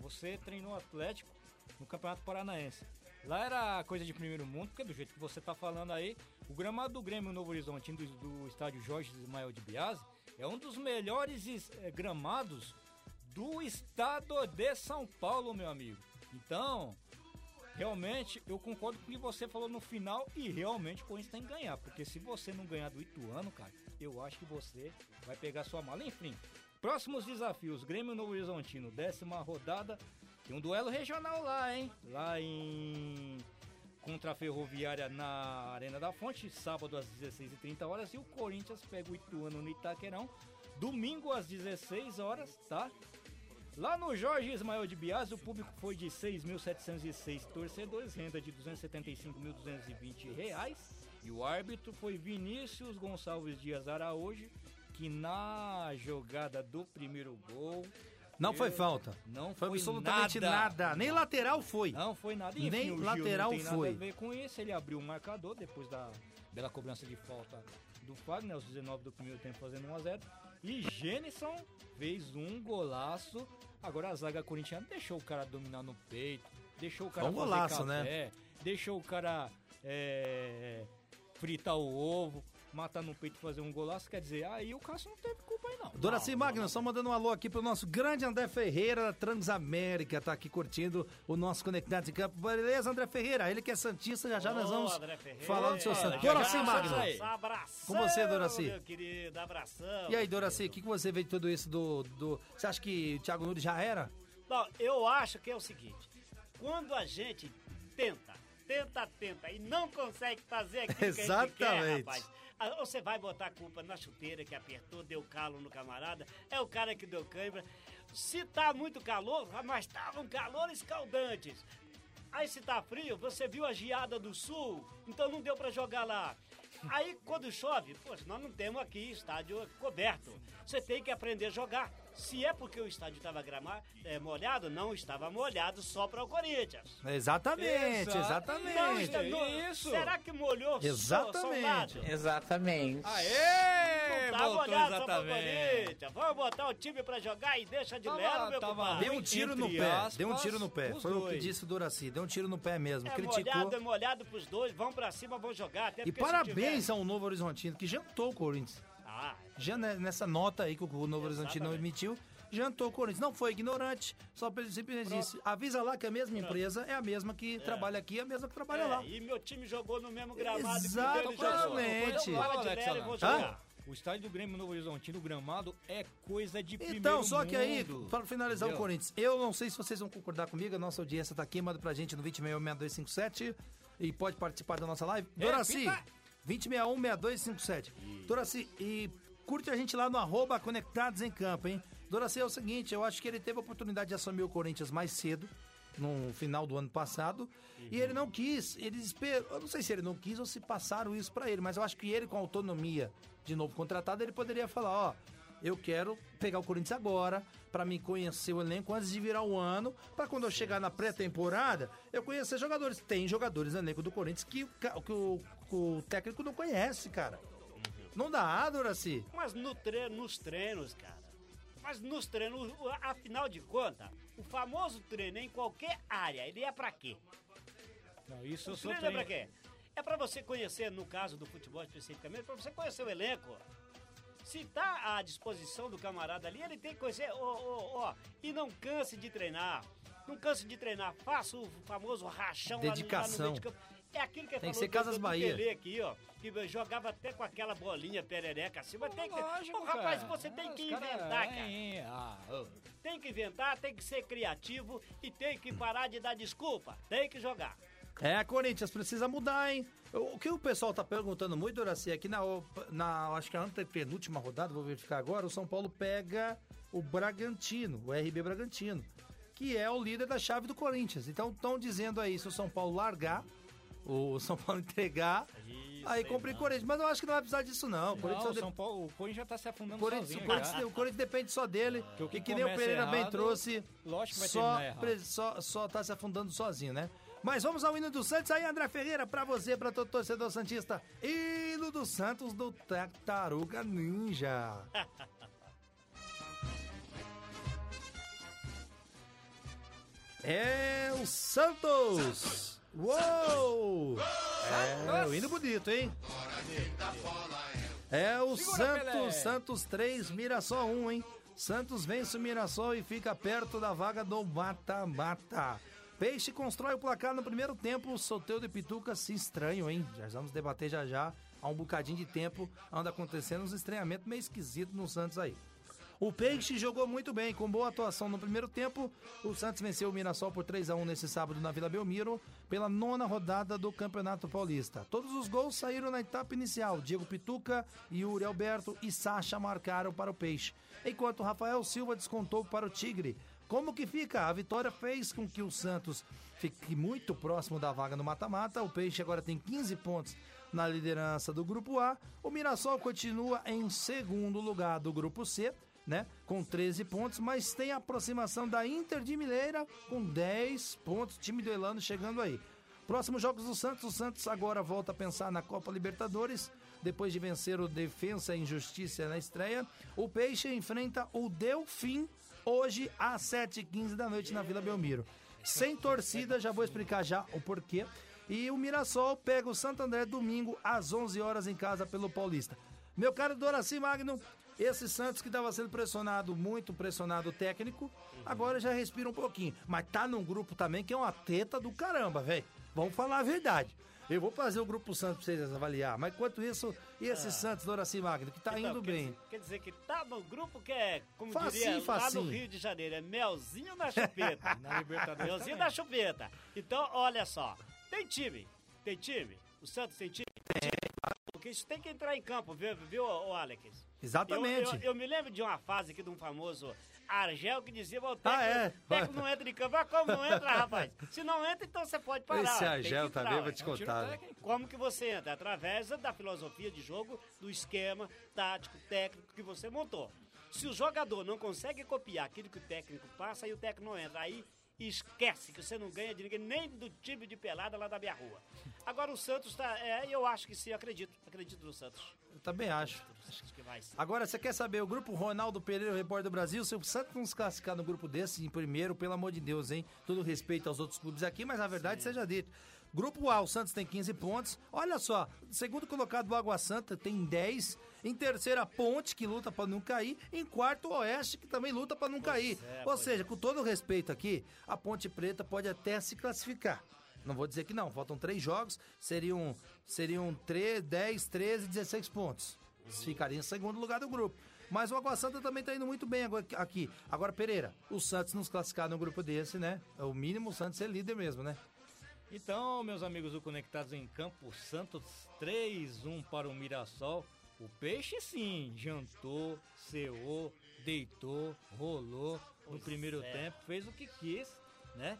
você treinou Atlético no Campeonato Paranaense. Lá era coisa de primeiro mundo, porque do jeito que você tá falando aí, o gramado do Grêmio Novo Horizontino do, do estádio Jorge Ismael de Biase é um dos melhores es- eh, gramados do estado de São Paulo, meu amigo. Então, realmente, eu concordo com o que você falou no final e realmente o Corinthians tem que ganhar. Porque se você não ganhar do Ituano, cara, eu acho que você vai pegar sua mala. Enfim, próximos desafios: Grêmio Novo Horizontino, décima rodada. Tem um duelo regional lá, hein? Lá em. Contra a Ferroviária na Arena da Fonte, sábado às 16h30 horas. E o Corinthians pega o Ituano no Itaquerão, domingo às 16 horas, tá? Lá no Jorge Ismael de Bias, o público foi de 6.706 torcedores, renda de 275.220 reais. E o árbitro foi Vinícius Gonçalves Dias Araújo, que na jogada do primeiro gol Não foi falta. não Foi foi absolutamente nada. nada. Nem lateral foi. Não foi nada. Nem Enfim, Gil lateral não tem foi. nada a ver com isso. Ele abriu o marcador depois da bela cobrança de falta do Fábio, né? Aos 19 do primeiro tempo fazendo 1x0. E Jenison fez um golaço. Agora a zaga corintiana deixou o cara dominar no peito. Deixou o cara Foi um golaço, né? café, Deixou o cara é, fritar o ovo, matar no peito e fazer um golaço. Quer dizer, aí o Cássio não teve culpa aí não. Doraci Magno, só mandando um alô aqui pro nosso grande André Ferreira da Transamérica, tá aqui curtindo o nosso Conectados em Campo. Beleza, André Ferreira? Ele que é Santista, já já nós vamos falar do seu Santos. Doraci Magno. Abração, Com você, Doraci. Meu querido, abração. E aí, Doraci, o que, que você vê de tudo isso do, do... Você acha que o Thiago Nunes já era? Não, eu acho que é o seguinte: quando a gente tenta, tenta, tenta e não consegue fazer aquilo que a gente quer, Exatamente. rapaz. Ah, Você vai botar a culpa na chuteira que apertou, deu calo no camarada, é o cara que deu cãibra. Se tá muito calor, ah, mas estavam calores escaldantes. Aí se tá frio, você viu a geada do sul, então não deu pra jogar lá. Aí quando chove, poxa, nós não temos aqui estádio coberto. Você tem que aprender a jogar. Se é porque o estádio estava molhado, não estava molhado só para o Corinthians. Exatamente, exatamente. Não, está- não- Isso. Será que molhou só- Exatamente. só um lado? Exatamente. Aê! Tá Voltou molhado só para o. Corinthians. Vamos botar o time para jogar e deixa de Tava- lero, meu tava compadre. Deu um tiro no pé, aspas, deu um tiro no pé. Foi o que dois. disse o Doraci, deu um tiro no pé mesmo. É Criticou. molhado, é molhado pros dois. Vão pra cima, vão jogar. Até E parabéns tiver- ao Novo Horizontino, que jantou o Corinthians. Já ne- nessa nota aí que o Novo Horizontino emitiu, jantou o Corinthians. Não foi ignorante, só simplesmente disse, avisa lá que a mesma empresa é a mesma que trabalha aqui, é a mesma que trabalha lá. é, e meu time jogou no mesmo gramado que o Exatamente. Então, e Alonso. jogar. O estádio do Grêmio Novo Horizontino, o gramado, é coisa de primeiro Então, só que aí, mundo. para finalizar o Entendeu? Corinthians, eu não sei se vocês vão concordar comigo, a nossa audiência tá aqui, manda pra gente no 2061-6257 e pode participar da nossa live. Doraci, Repita. 2061-6257. Doraci, e curte a gente lá no arroba Conectados em Campo, hein? Doraci, é o seguinte, eu acho que ele teve a oportunidade de assumir o Corinthians mais cedo, no final do ano passado, e ele não quis, ele esperou, eu não sei se ele não quis ou se passaram isso pra ele, mas eu acho que ele com autonomia de novo contratado, ele poderia falar, ó, eu quero pegar o Corinthians agora, pra mim conhecer o elenco antes de virar o ano, pra quando eu chegar na pré-temporada, eu conhecer jogadores. Tem jogadores no elenco do Corinthians que, que o, que o técnico não conhece, cara. Não dá, Doraci. Mas no tre nos treinos, cara. Mas nos treinos, o- afinal de contas, o famoso treino em qualquer área, ele é pra quê? Não, isso eu O sou treino é pra treino. quê? É pra você conhecer, no caso do futebol especificamente, pra você conhecer o elenco. Se tá à disposição do camarada ali, ele tem que conhecer, ó, ó, ó, e não canse de treinar. Não canse de treinar, faça o famoso rachão lá no- lá no, Dedicação. meio de campo. É aquilo que Tem que ser Casas Bahia. Pelé aqui, ó, que jogava até com aquela bolinha perereca assim, mas tem que... Lógico, Ô, rapaz, cara. você tem Os que inventar, cara. é, é, ah, ô. Tem que inventar, tem que ser criativo e tem que parar de dar desculpa. Tem que jogar. É, Corinthians precisa mudar, hein? O que o pessoal tá perguntando muito, Doraci, é que na, na acho que a antepenúltima rodada, vou verificar agora, o São Paulo pega o Bragantino, o RB Bragantino, que é o líder da chave do Corinthians. Então estão dizendo aí, se o São Paulo largar, o São Paulo entregar, aí cumprir o Corinthians. Mas eu acho que não vai precisar disso, não. O Corinthians, Não, de- São Paulo, o Corinthians já tá se afundando Corinthians- sozinho o, Corinthians, o Corinthians depende só dele. Que o que e que nem o Pereira bem errado, trouxe, lógico que vai só, pre- só, só tá se afundando sozinho, né? Mas vamos ao hino do Santos aí, André Ferreira, pra você, pra todo torcedor Santista. Hino do Santos do Tartaruga Ninja. É o Santos! Uou! É o hino bonito, hein? É o. Santos, Santos 3, Mirassol 1, hein? Santos vence o Mirassol e fica perto da vaga do mata-mata. Peixe constrói o placar no primeiro tempo, Soteudo e Pituca se estranham, hein? Já vamos debater já já. Há um bocadinho de tempo anda acontecendo uns estranhamentos meio esquisitos no Santos aí. O Peixe jogou muito bem, com boa atuação no primeiro tempo. O Santos venceu o Mirassol por 3 a 1 nesse sábado na Vila Belmiro, pela nona rodada do Campeonato Paulista. Todos os gols saíram na etapa inicial. Diego Pituca, Yuri Alberto e Sacha marcaram para o Peixe, enquanto Rafael Silva descontou para o Tigre. Como que fica? A vitória fez com que o Santos fique muito próximo da vaga no mata-mata. O Peixe agora tem 15 pontos na liderança do Grupo A. O Mirassol continua em segundo lugar do Grupo C, né? Com 13 pontos, mas tem a aproximação da Inter de Mineira com 10 pontos. Time do Elano chegando aí. Próximos jogos do Santos. O Santos agora volta a pensar na Copa Libertadores. Depois de vencer o Defensa e Injustiça na estreia, o Peixe enfrenta o Delfim hoje às 7h15 da noite na Vila Belmiro. Sem torcida, já vou explicar já o porquê. E o Mirassol pega o Santo André domingo às 11 horas em casa pelo Paulista. Meu caro Doraci Magno, esse Santos que estava sendo pressionado, muito pressionado técnico, agora já respira um pouquinho. Mas tá num grupo também que é uma teta do caramba, velho. Vamos falar a verdade. Eu vou fazer o grupo Santos pra vocês avaliar. Mas enquanto isso, esse Santos Doraci Magno, que tá Então, indo quer bem. Dizer, quer dizer que tá no grupo que é, como Facinho, diria, lá facinho. no Rio de Janeiro, é melzinho na chupeta. Na Libertadores melzinho também. na chupeta. Então, olha só, tem time, tem time, o Santos tem time. Porque isso tem que entrar em campo, viu, viu Alex? Exatamente. Eu, eu- eu me lembro de uma fase aqui de um famoso Argel que dizia, "Ô, o técnico, Ah, é? o técnico não entra em campo. Mas como não entra, rapaz? Se não entra, então você pode parar. Esse Argel que entrar, também, vou te É um contar. né? Como que você entra? Através da filosofia de jogo, do esquema tático, técnico que você montou. Se o jogador não consegue copiar aquilo que o técnico passa, aí o técnico não entra. Aí esquece que você não ganha de ninguém, nem do time de pelada lá da minha rua. Agora o Santos tá. É, eu acho que sim, acredito. Acredito no Santos. Eu também acho. Acho que vai sim. Agora, você quer saber, o grupo Ronaldo Pereira, repórter do Brasil, se o Santos não se classificar no grupo desse em primeiro, pelo amor de Deus, hein? Todo respeito aos outros clubes aqui, mas a verdade seja dito. Grupo A, o Santos tem 15 pontos. Olha só, segundo colocado o Água Santa tem 10. Em terceira, Ponte, que luta pra não cair. Em quarto, o Oeste, que também luta pra não cair. é, Ou pois seja, com todo o respeito aqui, a Ponte Preta pode até se classificar. Não vou dizer que não, faltam três jogos, seriam, seriam 3, 10, 13, 16 pontos. Ficaria em segundo lugar do grupo. Mas o Água Santa também tá indo muito bem agora- aqui. Agora, Pereira, o Santos nos classificar num grupo desse, né? É o mínimo o Santos ser líder mesmo, né? Então, meus amigos do Conectados em Campo, Santos 3-1 para o Mirassol. O Peixe sim, jantou, ceou, deitou, rolou no primeiro é. tempo, fez o que quis, né?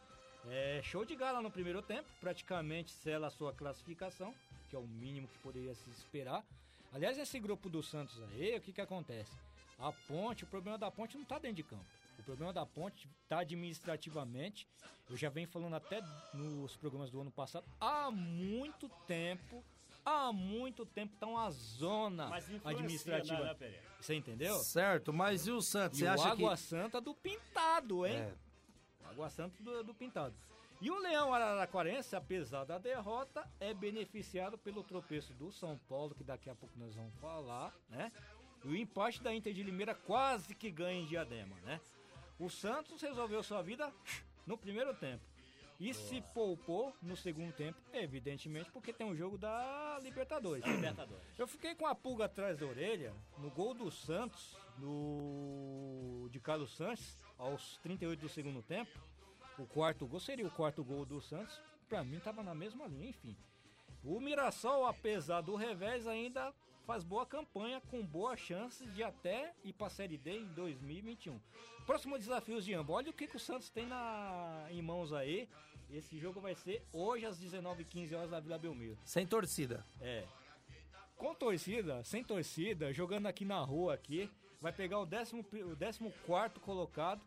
É, show de gala no primeiro tempo, praticamente sela a sua classificação, que é o mínimo que poderia se esperar. Aliás, esse grupo do Santos aí, o que que acontece? A ponte, o problema da ponte não tá dentro de campo. O problema da ponte tá administrativamente. Eu já venho falando até nos programas do ano passado. Há muito tempo, há muito tempo tá uma zona administrativa. né, né, Pereira? Você entendeu? Certo, mas e o Santos? E Você o acha Água que. Santa do Pintado, hein? É. Água Santa do, do Pintado. E o Leão Araraquarense, apesar da derrota, é beneficiado pelo tropeço do São Paulo, que daqui a pouco nós vamos falar, né? E o empate da Inter de Limeira quase que ganha em Diadema, né? O Santos resolveu sua vida no primeiro tempo. E se poupou no segundo tempo, evidentemente, porque tem o jogo da Libertadores. Libertadores. Eu fiquei com a pulga atrás da orelha no gol do Santos, no de Carlos Sanches, aos 38 do segundo tempo. O quarto gol seria o quarto gol do Santos. Pra mim tava na mesma linha, enfim. O Mirassol, apesar do revés, ainda faz boa campanha com boas chances de até ir pra Série D em 2021. Próximo desafio de. Olha o que, que o Santos tem na, em mãos aí. Esse jogo vai ser hoje às 19h15 horas na Vila Belmiro. Sem torcida. É. Com torcida, sem torcida, jogando aqui na rua aqui, vai pegar o 14 o décimo quarto colocado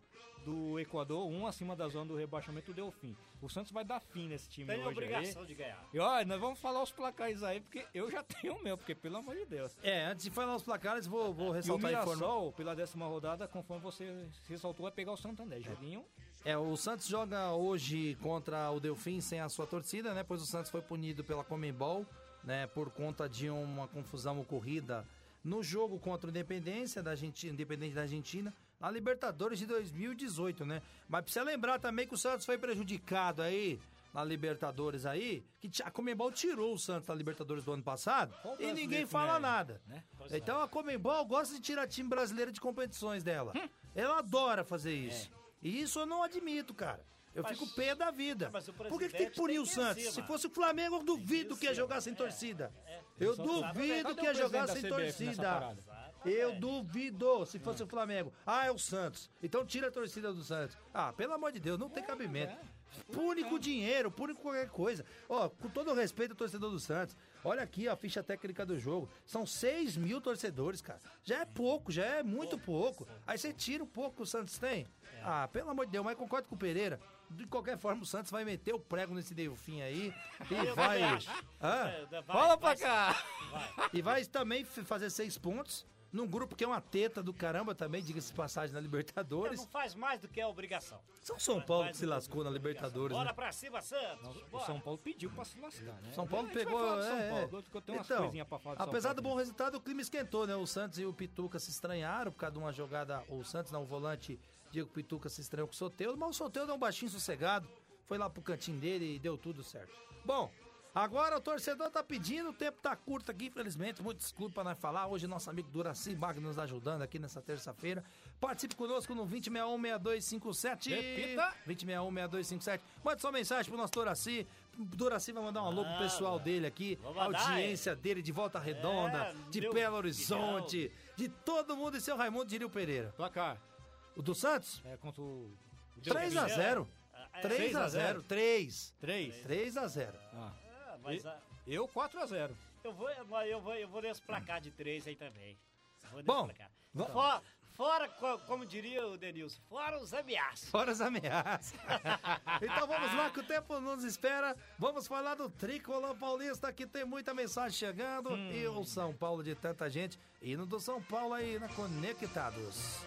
do Equador, um acima da zona do rebaixamento do Delfim. O Santos vai dar fim nesse time Tem hoje obrigação aí. de ganhar. E olha, nós vamos falar os placares aí, porque eu já tenho o meu, porque pelo amor de Deus. É, antes de falar os placares, vou, vou E o ressaltar a informação. Mirassol, pela décima rodada, conforme você ressaltou, vai pegar o Santander. Joguinho É, o Santos joga hoje contra o Delfim sem a sua torcida, né? Pois o Santos foi punido pela Comembol, né? Por conta de uma confusão ocorrida no jogo contra o Independência da Argentina, Independente da Argentina, na Libertadores de 2018, né? Mas precisa lembrar também que o Santos foi prejudicado aí na Libertadores aí, que a Comembol tirou o Santos da Libertadores do ano passado Qual e ninguém fala não é, nada. né? Então a Comembol gosta de tirar time brasileiro de competições dela. Hum. Ela adora fazer isso. É. E isso eu não admito, cara. Eu Mas- fico pé da vida. Mas o Por que, que tem que punir o Santos? Se fosse o Flamengo, eu duvido que ia jogar sem É, torcida. Eu duvido Cadê que ia jogar sem torcida. Eu duvido se fosse o Flamengo. Ah, é o Santos. Então tira a torcida do Santos. Ah, pelo amor de Deus, não tem cabimento. Pune com dinheiro, pune com qualquer coisa. Ó, com todo respeito ao torcedor do Santos. Olha aqui a ficha técnica do jogo. São 6 mil torcedores, cara. Já é pouco, já é muito pouco. Aí você tira o pouco que o Santos tem. Ah, pelo amor de Deus, mas concordo com o Pereira. De qualquer forma, o Santos vai meter o prego nesse Delfim aí e vai. Hã? É, vai- Fala pra vai- cá! E vai também fazer seis pontos num grupo que é uma teta do caramba também, diga-se de passagem na Libertadores. Não faz mais do que a obrigação. São São Paulo que se do lascou na Libertadores, Bora né? pra cima, Santos. O Bora. São Paulo pediu pra se lascar, né? São Paulo vai pegou. falar de São é, Paulo, é. eu tenho Então, coisinhas pra falar de São apesar do Paulo. bom resultado, o clima esquentou, né? O Santos e o Pituca se estranharam por causa de uma jogada. O Santos, não, o volante Diego Pituca se estranhou com o Soteudo, mas o Soteudo é um baixinho sossegado. Foi lá pro cantinho dele e deu tudo certo. Bom, agora o torcedor tá pedindo, o tempo tá curto aqui, infelizmente. Muito desculpa pra nós falar. Hoje nosso amigo Duraci Magno nos ajudando aqui nessa terça-feira. Participe conosco no 2061-6257. Repita. 2061-6257. Mande sua mensagem pro nosso Duraci. Duraci vai mandar um alô pro pessoal dele aqui. A audiência dele de Volta Redonda, É, de Belo Horizonte, de todo mundo e seu Raimundo de Rio Pereira. Placar. O do Santos? É contra o. 3 a 0 é, 3 6 a a 0 0. 3 3. 3 a 0 Ah. Ah, mas ah, Eu 4 a 0 eu, vou, eu, vou, eu vou nesse placar de três aí também. Vou nesse Bom, placar. va- Fora, fora, co- como diria o Denilson, fora os ameaços. Fora as ameaças. então vamos lá, que o tempo nos espera. Vamos falar do Tricolor Paulista, que tem muita mensagem chegando. E o São Paulo de tanta gente. Indo do São Paulo aí na Conectados.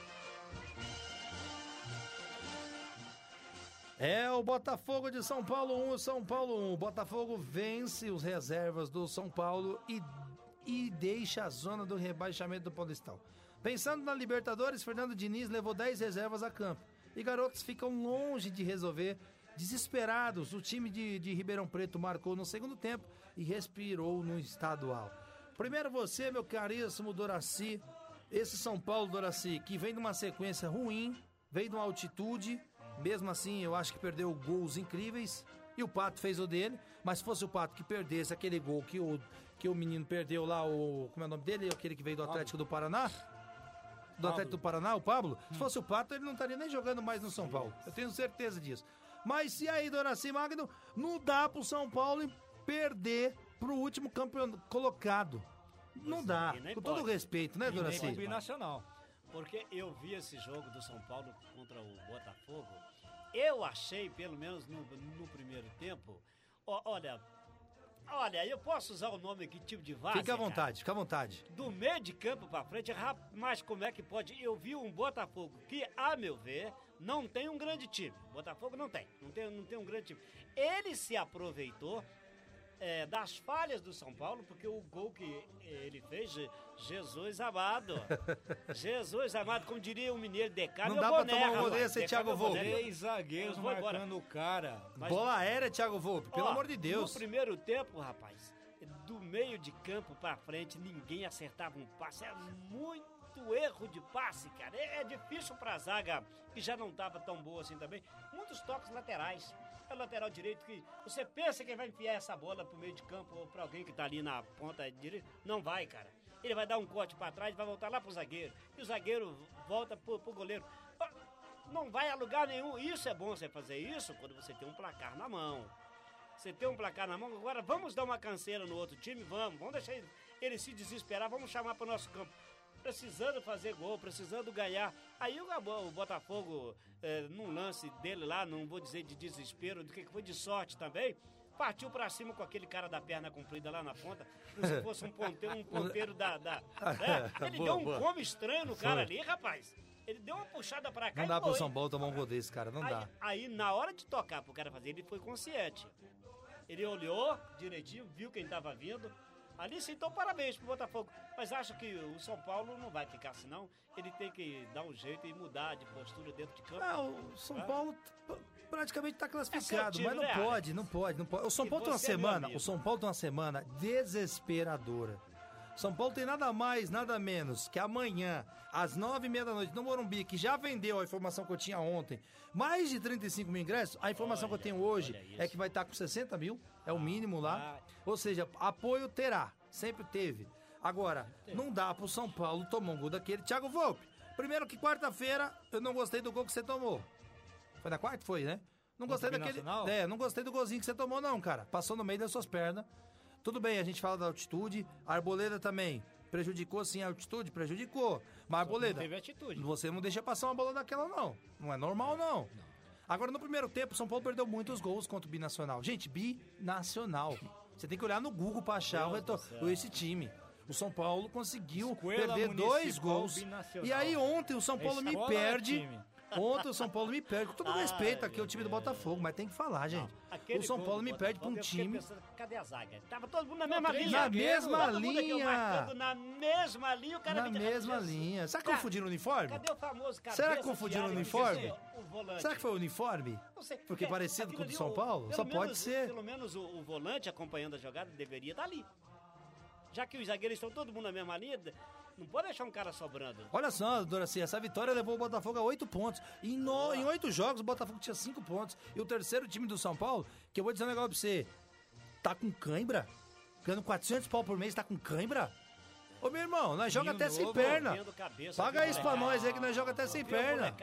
É o Botafogo de São Paulo 1, São Paulo 1. O Botafogo vence os reservas do São Paulo e, e deixa a zona do rebaixamento do Paulistão. Pensando na Libertadores, Fernando Diniz levou 10 reservas a campo. E garotos ficam longe de resolver. Desesperados, o time de, de Ribeirão Preto marcou no segundo tempo e respirou no estadual. Primeiro você, meu caríssimo Doraci, esse São Paulo Doraci, que vem de uma sequência ruim, veio de uma altitude, mesmo assim eu acho que perdeu gols incríveis, e o Pato fez o dele, mas se fosse o Pato que perdesse aquele gol que o, que o menino perdeu lá, o. Como é o nome dele? Aquele que veio do Atlético do Paraná? Do Atlético do Paraná, o Pablo? Se fosse o Pato, ele não estaria nem jogando mais no São Paulo. Eu tenho certeza disso. Mas e aí, Doraci Magno? Não dá pro São Paulo perder pro último campeão colocado. Não dá. e nem Com todo respeito, né, E nem Doraci? Porque eu vi esse jogo do São Paulo contra o Botafogo. Eu achei, pelo menos no, no primeiro tempo. ó, olha, olha, eu posso usar o nome aqui, tipo de várzea? Fica à cara? vontade, fica à vontade. do meio de campo pra frente, mas como é que pode? Eu vi um Botafogo que, a meu ver, não tem um grande time. Botafogo não tem, não tem, não tem um grande time. Ele se aproveitou é, das falhas do São Paulo, porque o gol que ele fez, Je- Jesus amado. Jesus amado, como diria o mineiro, decabe Não é dá o pra boné, tomar um rapaz. desse, Decabe Thiago é boné. Volpe. Três zagueiros vou embora. marcando o cara. Mas- Bola aérea, Thiago Volpe, pelo Ó, amor de Deus. No primeiro tempo, rapaz, do meio de campo pra frente, ninguém acertava um passe. Era muito erro de passe, cara. É, é difícil pra zaga, que já não tava tão boa assim também. Muitos toques laterais. É lateral direito que você pensa que ele vai enfiar essa bola pro meio de campo ou pra alguém que tá ali na ponta direita. Não vai, cara. Ele vai dar um corte pra trás, vai voltar lá pro zagueiro. E o zagueiro volta pro, pro goleiro. Ah, Não vai a lugar nenhum. Isso é bom você fazer isso quando você tem um placar na mão. Você tem um placar na mão, agora vamos dar uma canseira no outro time? Vamos, vamos deixar ele, ele se desesperar, vamos chamar para o nosso campo. Precisando fazer gol, precisando ganhar. Aí o, Botafogo, eh, num lance dele lá, não vou dizer de desespero, do que foi de sorte também, partiu para cima com aquele cara da perna comprida lá na ponta, como se fosse um ponteiro, um ponteiro da. da né? Ele Boa, deu um boa. come estranho no cara Foi. ali, rapaz. Ele deu uma puxada para cá Não dá pro. São Paulo tomar um gol desse, cara. Não Aí, dá. aí, na hora de tocar pro cara fazer, ele foi consciente. Ele olhou direitinho, viu quem tava vindo. Ali sim, então parabéns pro Botafogo. Mas acho que o São Paulo não vai ficar assim, não. Ele tem que dar um jeito e mudar de postura dentro de campo. Ah, o São É? Paulo. praticamente tá É seu classificado, time, mas não né, pode, Alex? não pode, não pode. O São E Paulo tem uma é semana, o São Paulo tem uma semana desesperadora. São Paulo tem nada mais, nada menos que amanhã, às nove e meia da noite, no Morumbi, que já vendeu a informação que eu tinha ontem, mais de 35 mil ingressos. A informação que eu tenho hoje olha é que vai estar com 60 mil, é o mínimo lá. Ou seja, apoio terá, sempre teve. Agora, não dá pro São Paulo tomar um gol daquele. Thiago Volpe, primeiro que quarta-feira eu não gostei do gol que você tomou. Foi na quarta? Foi, né? Não gostei daquele. É, não gostei do golzinho que você tomou, não, cara. Passou no meio das suas pernas. Tudo bem, a gente fala da altitude. A arboleda também. Prejudicou sim a altitude? Prejudicou. Mas a arboleda. teve atitude. Você não deixa passar uma bola daquela, não. Não é normal, não. Agora, no primeiro tempo, o São Paulo perdeu muitos gols contra o Binacional. Gente, binacional. Você tem que olhar no Google pra achar o retor- esse time. O São Paulo conseguiu Escola perder dois gols. Binacional. E aí, ontem, o São Paulo me Escola perde. é. Ontem o São Paulo me perde. Com todo Ai, respeito aqui, meu o time do. Botafogo, mas tem que falar, gente. Aquele O São Paulo me perde pra um time. pensando, cadê a zaga? Tava todo mundo na mesma linha. Na mesma aqui linha. na mesma linha, o cara Na me- mesma Jesus. linha. Será que Cara, confundiram o uniforme? Cadê o famoso cabeça Será que confundiram o uniforme? o? Será que foi o uniforme? Não sei, Porque é, parecido com o do São Paulo? Só pode ser. Pelo menos o, o volante acompanhando a jogada deveria estar ali. Já que os zagueiros estão todo mundo na mesma linha, não pode deixar um cara sobrando. Olha só, Doraci, essa vitória levou o Botafogo a oito pontos. Em, no, em oito jogos, o Botafogo tinha cinco pontos. E o terceiro time do São Paulo, que eu vou dizer um negócio pra você, tá com cãibra? Ganhando 400 pau por mês, tá com cãibra? Ô, meu irmão, nós joga até sem perna. Cabeça, Paga isso pra nós aí que nós joga até sem perna.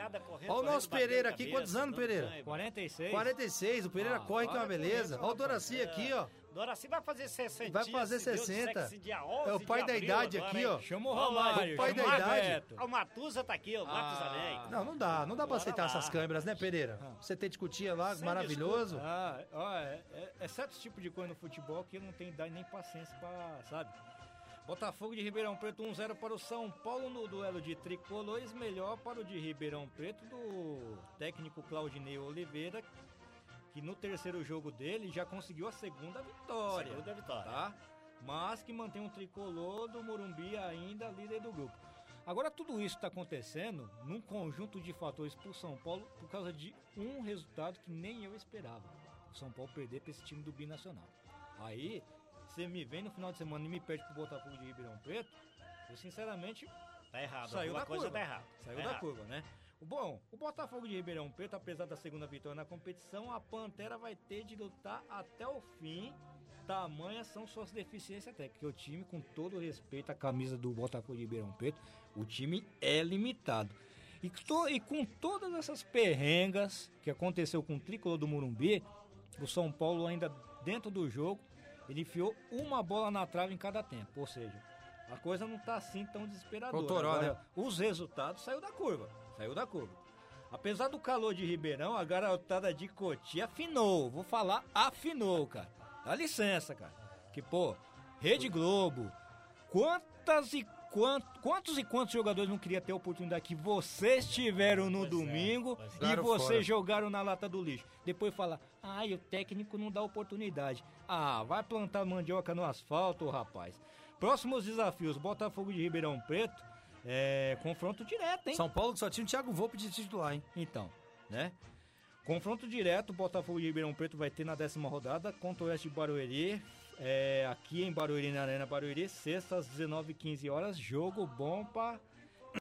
Olha o nosso Pereira aqui, cabeça, quantos anos, Pereira? cãibra. 46. 46, o Pereira Ah, corre que é uma beleza. Olha o Doraci aqui, ó. Doraci vai fazer 60 Vai fazer 60. Dia 11 É o pai de da abril idade agora, aqui, hein? ó. Chama o Ó, Romário, o pai da o idade. Ah, O Matusa tá aqui, o Matos Ah. Não, não dá, não dá pra aceitar lá. essas câmeras, né, Pereira? Você tem de cutia lá, Sem maravilhoso. Ah, ó, é, é, é certo tipo de coisa no futebol que não tem idade nem paciência pra, sabe? Botafogo de Ribeirão Preto 1-0 para o São Paulo no duelo de tricolores, melhor para o de Ribeirão Preto do técnico Claudinei Oliveira, que no terceiro jogo dele já conseguiu a segunda vitória. Segunda vitória. Tá? Mas que mantém um tricolor do Morumbi ainda líder do grupo. Agora tudo isso está acontecendo num conjunto de fatores para o São Paulo por causa de um resultado que nem eu esperava. O São Paulo perder para esse time do Binacional. Aí, você me vem no final de semana e me perde pro Botafogo de Ribeirão Preto, eu sinceramente Tá errado. saiu da coisa curva. tá errada. Saiu Tá da errado. curva, né? Bom, o Botafogo de Ribeirão Preto, apesar da segunda vitória na competição, a Pantera vai ter de lutar até o fim. Tamanhas são suas deficiências técnicas. Porque o time, com todo respeito à camisa do Botafogo de Ribeirão Preto, o time é limitado. E, to- e com todas essas perrengas que aconteceu com o tricolor do Morumbi, o São Paulo ainda dentro do jogo, ele enfiou uma bola na trave em cada tempo. Ou seja, a coisa não tá assim tão desesperadora. Toró, Agora, né? Os resultados saiu da curva. Saiu da curva. Apesar do calor de Ribeirão, a garotada de Cotia afinou. Vou falar, afinou, cara. Dá licença, cara. Que, pô, Rede Globo, quantas e quantos, quantos e quantos jogadores não queria ter a oportunidade que vocês tiveram no Pois é, domingo é. e vocês fora. jogaram na lata do lixo. Depois fala, ai, o técnico não dá oportunidade. Ah, vai plantar mandioca no asfalto, rapaz. Próximos desafios, Botafogo de Ribeirão Preto, é, confronto direto, hein? São Paulo só tinha o Thiago Volpe de titular, hein? Então, né? Confronto direto, Botafogo de Ribeirão Preto vai ter na décima rodada contra o Oeste de Barueri. é, aqui em Barueri, na Arena Barueri, sexta às 19h15 horas. Jogo bom pra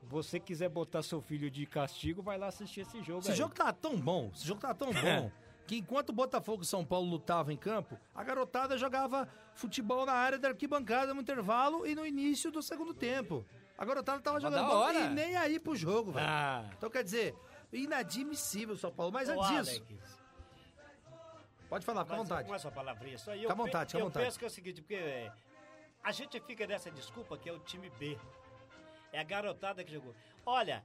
você quiser botar seu filho de castigo, vai lá assistir esse jogo. Esse aí. jogo tava tão bom, esse jogo tava tão bom, que enquanto o Botafogo e São Paulo lutavam em campo, a garotada jogava futebol na área da arquibancada no intervalo e no início do segundo tempo. A garotada tava jogando da bola hora. e nem aí pro jogo, velho. Ah, Então quer dizer, inadmissível o São Paulo. Mas Ô, antes disso, pode falar, fica à vontade. Mais uma palavrinha só. Fica à eu vontade, fica à Eu vontade. penso que é o seguinte, porque é, a gente fica nessa desculpa que é o time B. É a garotada que jogou. Olha,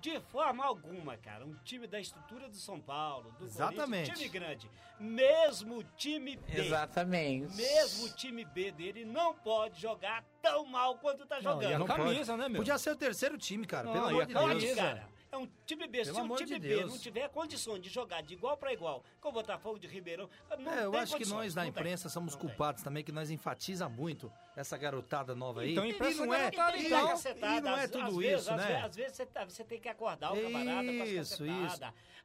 de forma alguma, cara, um time da estrutura do São Paulo, do Exatamente. Time grande, mesmo o time B, Exatamente. mesmo o time B dele não pode jogar tão mal quanto tá Não, e jogando. a Não camisa, pode. né, meu? Podia ser o terceiro time, cara, Não, pelo e amor a de camisa? Deus. Cara. É um time B. Pelo Se o amor time de B Deus. não tiver condições de jogar de igual para igual com o Botafogo de Ribeirão, não É, eu tem acho que condições, nós da não tem. imprensa somos Não tem. culpados também, que nós enfatiza muito essa garotada nova aí. Então, não a é, garotada, e, então. Tá e cacetada, não é às- tudo às isso, vezes, às né? vezes- Às vezes você, tá- você tem que acordar o camarada com as Isso.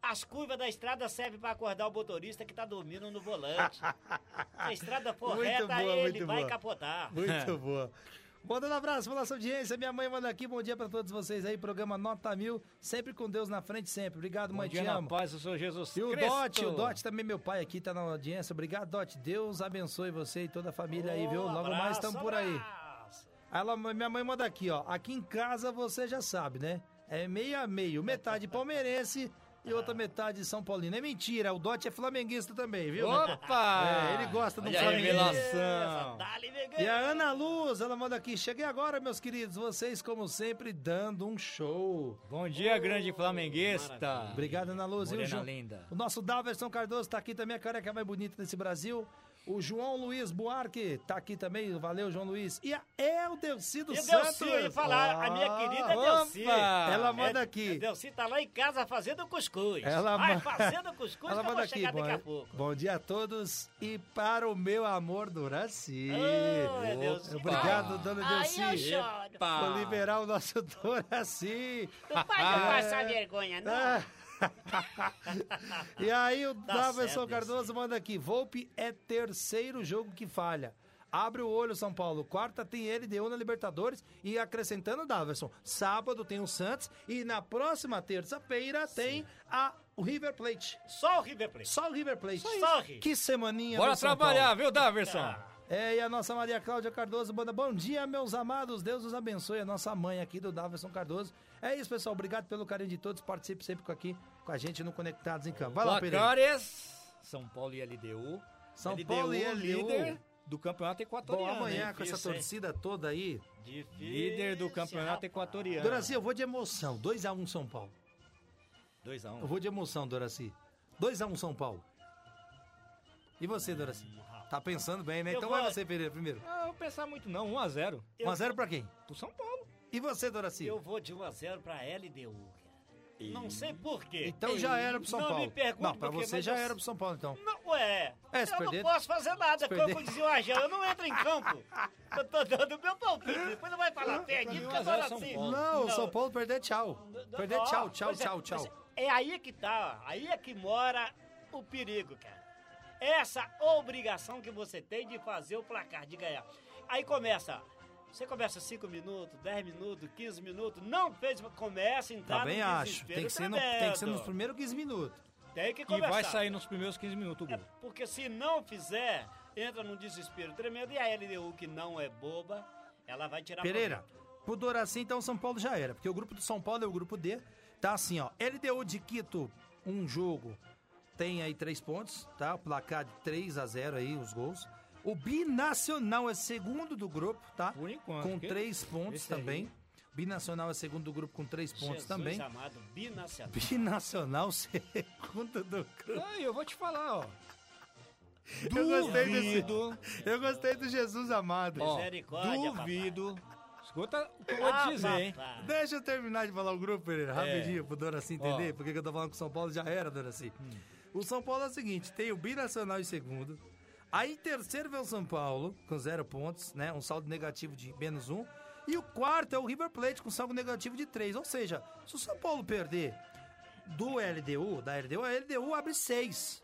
As curvas da estrada servem para acordar o motorista que tá dormindo no volante. Se a estrada for Muito reta, boa, ele vai boa. capotar. Muito boa. Mandando abraço pra nossa audiência. Minha mãe manda aqui. Bom dia pra todos vocês aí. Programa Nota Mil. Sempre com Deus na frente, sempre. Obrigado, Bom mãe. dia te amo. paz do Senhor Jesus E o Cristo. Dote, o Dote também, meu pai aqui, tá na audiência. Obrigado, Dote. Deus abençoe você e toda a família aí, viu? Logo mais abraço, estamos por aí. Ela, minha mãe manda aqui, ó. Aqui em casa você já sabe, né? É meio a meio. Metade palmeirense e outra metade São Paulino. É mentira, o Dote é flamenguista também, viu? Opa! É, ele gosta do Olha Flamengo. revelação. E a Ana Luz, ela manda aqui. Cheguei agora, meus queridos. Vocês, como sempre, dando um show. Bom dia, grande flamenguista. Obrigado, Ana Luz. E o, Morena linda. o nosso Daverson Cardoso tá aqui também, a careca mais bonita desse Brasil. O João Luiz Buarque tá aqui também. Valeu, João Luiz. E a Eldelci do E Santos. Delci, eu ia falar, a minha Ah, querida Delci. opa! Ela manda É, aqui. Delci tá lá em casa fazendo cuscuz. Ela Vai fazendo cuscuz Ela que eu manda vou aqui. chegar Bom, daqui a pouco. bom dia a todos e para o meu amor Doraci. Oh, meu Deus. Obrigado, dona Delci. Ai, eu choro. Vou liberar o nosso Doraci. Não faz eu passar vergonha, não. Ah. E aí o Tá Daverson Cardoso manda aqui, Volpe é terceiro jogo que falha. Abre o olho, São Paulo. Quarta tem LDU na Libertadores. E acrescentando, Daverson, sábado tem o Santos. E na próxima terça-feira tem a, o River Plate. Só o River Plate. Só o River Plate. Só o River. Que semaninha Bora trabalhar, Paulo. viu, Daverson? Ah. É, e a nossa Maria Cláudia Cardoso manda bom dia, meus amados. Deus os abençoe. A nossa mãe aqui do Daverson Cardoso. É isso, pessoal. Obrigado pelo carinho de todos. Participe sempre com aqui com a gente no Conectados em Campo. Vai lá. Placares, São Paulo e LDU. São LDU, Paulo e LDU. líder do campeonato equatoriano. Bom, amanhã hein? com essa Difícil, hein? torcida toda aí. Difícil, Líder do campeonato rapaz. equatoriano. Doraci, eu vou de emoção. 2x1 São Paulo. 2x1. Eu vou de emoção, Doraci. 2x1 São Paulo. E você, Doraci? Tá pensando bem, né? Eu Então vou- vai você, Pereira, primeiro. Não, eu vou pensar muito não, 1x0 1x0 pra quem? pro São Paulo. E você, Doraci? Eu vou de 1 a 0 pra LDU. cara. Não sei por quê. Então já era pro São Não me Paulo. pergunte não, pra por quê, você já eu- era pro São Paulo, então. Não, ué, É, eu perder- não posso fazer nada, como dizia o Argel, eu não entro em campo. Eu tô dando meu palpite, depois não vai falar perdido, porque eu tô 1 a 0 São assim. Paulo. Não, o São Paulo perder tchau. Perder Ó, tchau, tchau, é, tchau, tchau. É, é aí que tá, ó, aí é que mora o perigo, cara. Essa obrigação que você tem de fazer o placar, de ganhar. Aí começa, você começa 5 minutos, 10 minutos, 15 minutos, não fez, começa a entrar Também no acho. desespero Tem que, ser no- tem que ser nos primeiros 15 minutos. Tem que E começar. vai sair nos primeiros 15 minutos o É, porque se não fizer, entra num desespero tremendo. E a LDU, que não é boba, ela vai tirar Pereira, pro Doraci, então São Paulo já era. Porque o grupo do São Paulo é o grupo D. Tá assim, ó. LDU de Quito, um jogo, tem aí três pontos, tá? O placar de 3 a 0 aí, os gols. O Binacional é segundo do grupo, tá? Por enquanto, Com três pontos esse aí- também. Binacional é segundo do grupo com três pontos Jesus também. amado, binacional. Binacional segundo do grupo. Ah, eu vou te falar, ó. Eu gostei desse. Duvido, Eu gostei do Jesus amado. ó, Misericórdia, duvido. Escuta o que eu vou Ah, te dizer, hein? papai. Deixa eu terminar de falar o grupo, Pereira, rapidinho, pro Doraci entender, Ó. porque que eu tô falando que o São Paulo já era, Doraci. O São Paulo é o seguinte, tem o Binacional em segundo, aí em terceiro vem o São Paulo, com zero pontos, né, um saldo negativo de menos um, e o quarto é o River Plate, com saldo negativo de três, ou seja, se o São Paulo perder do LDU, da LDU, a LDU abre seis.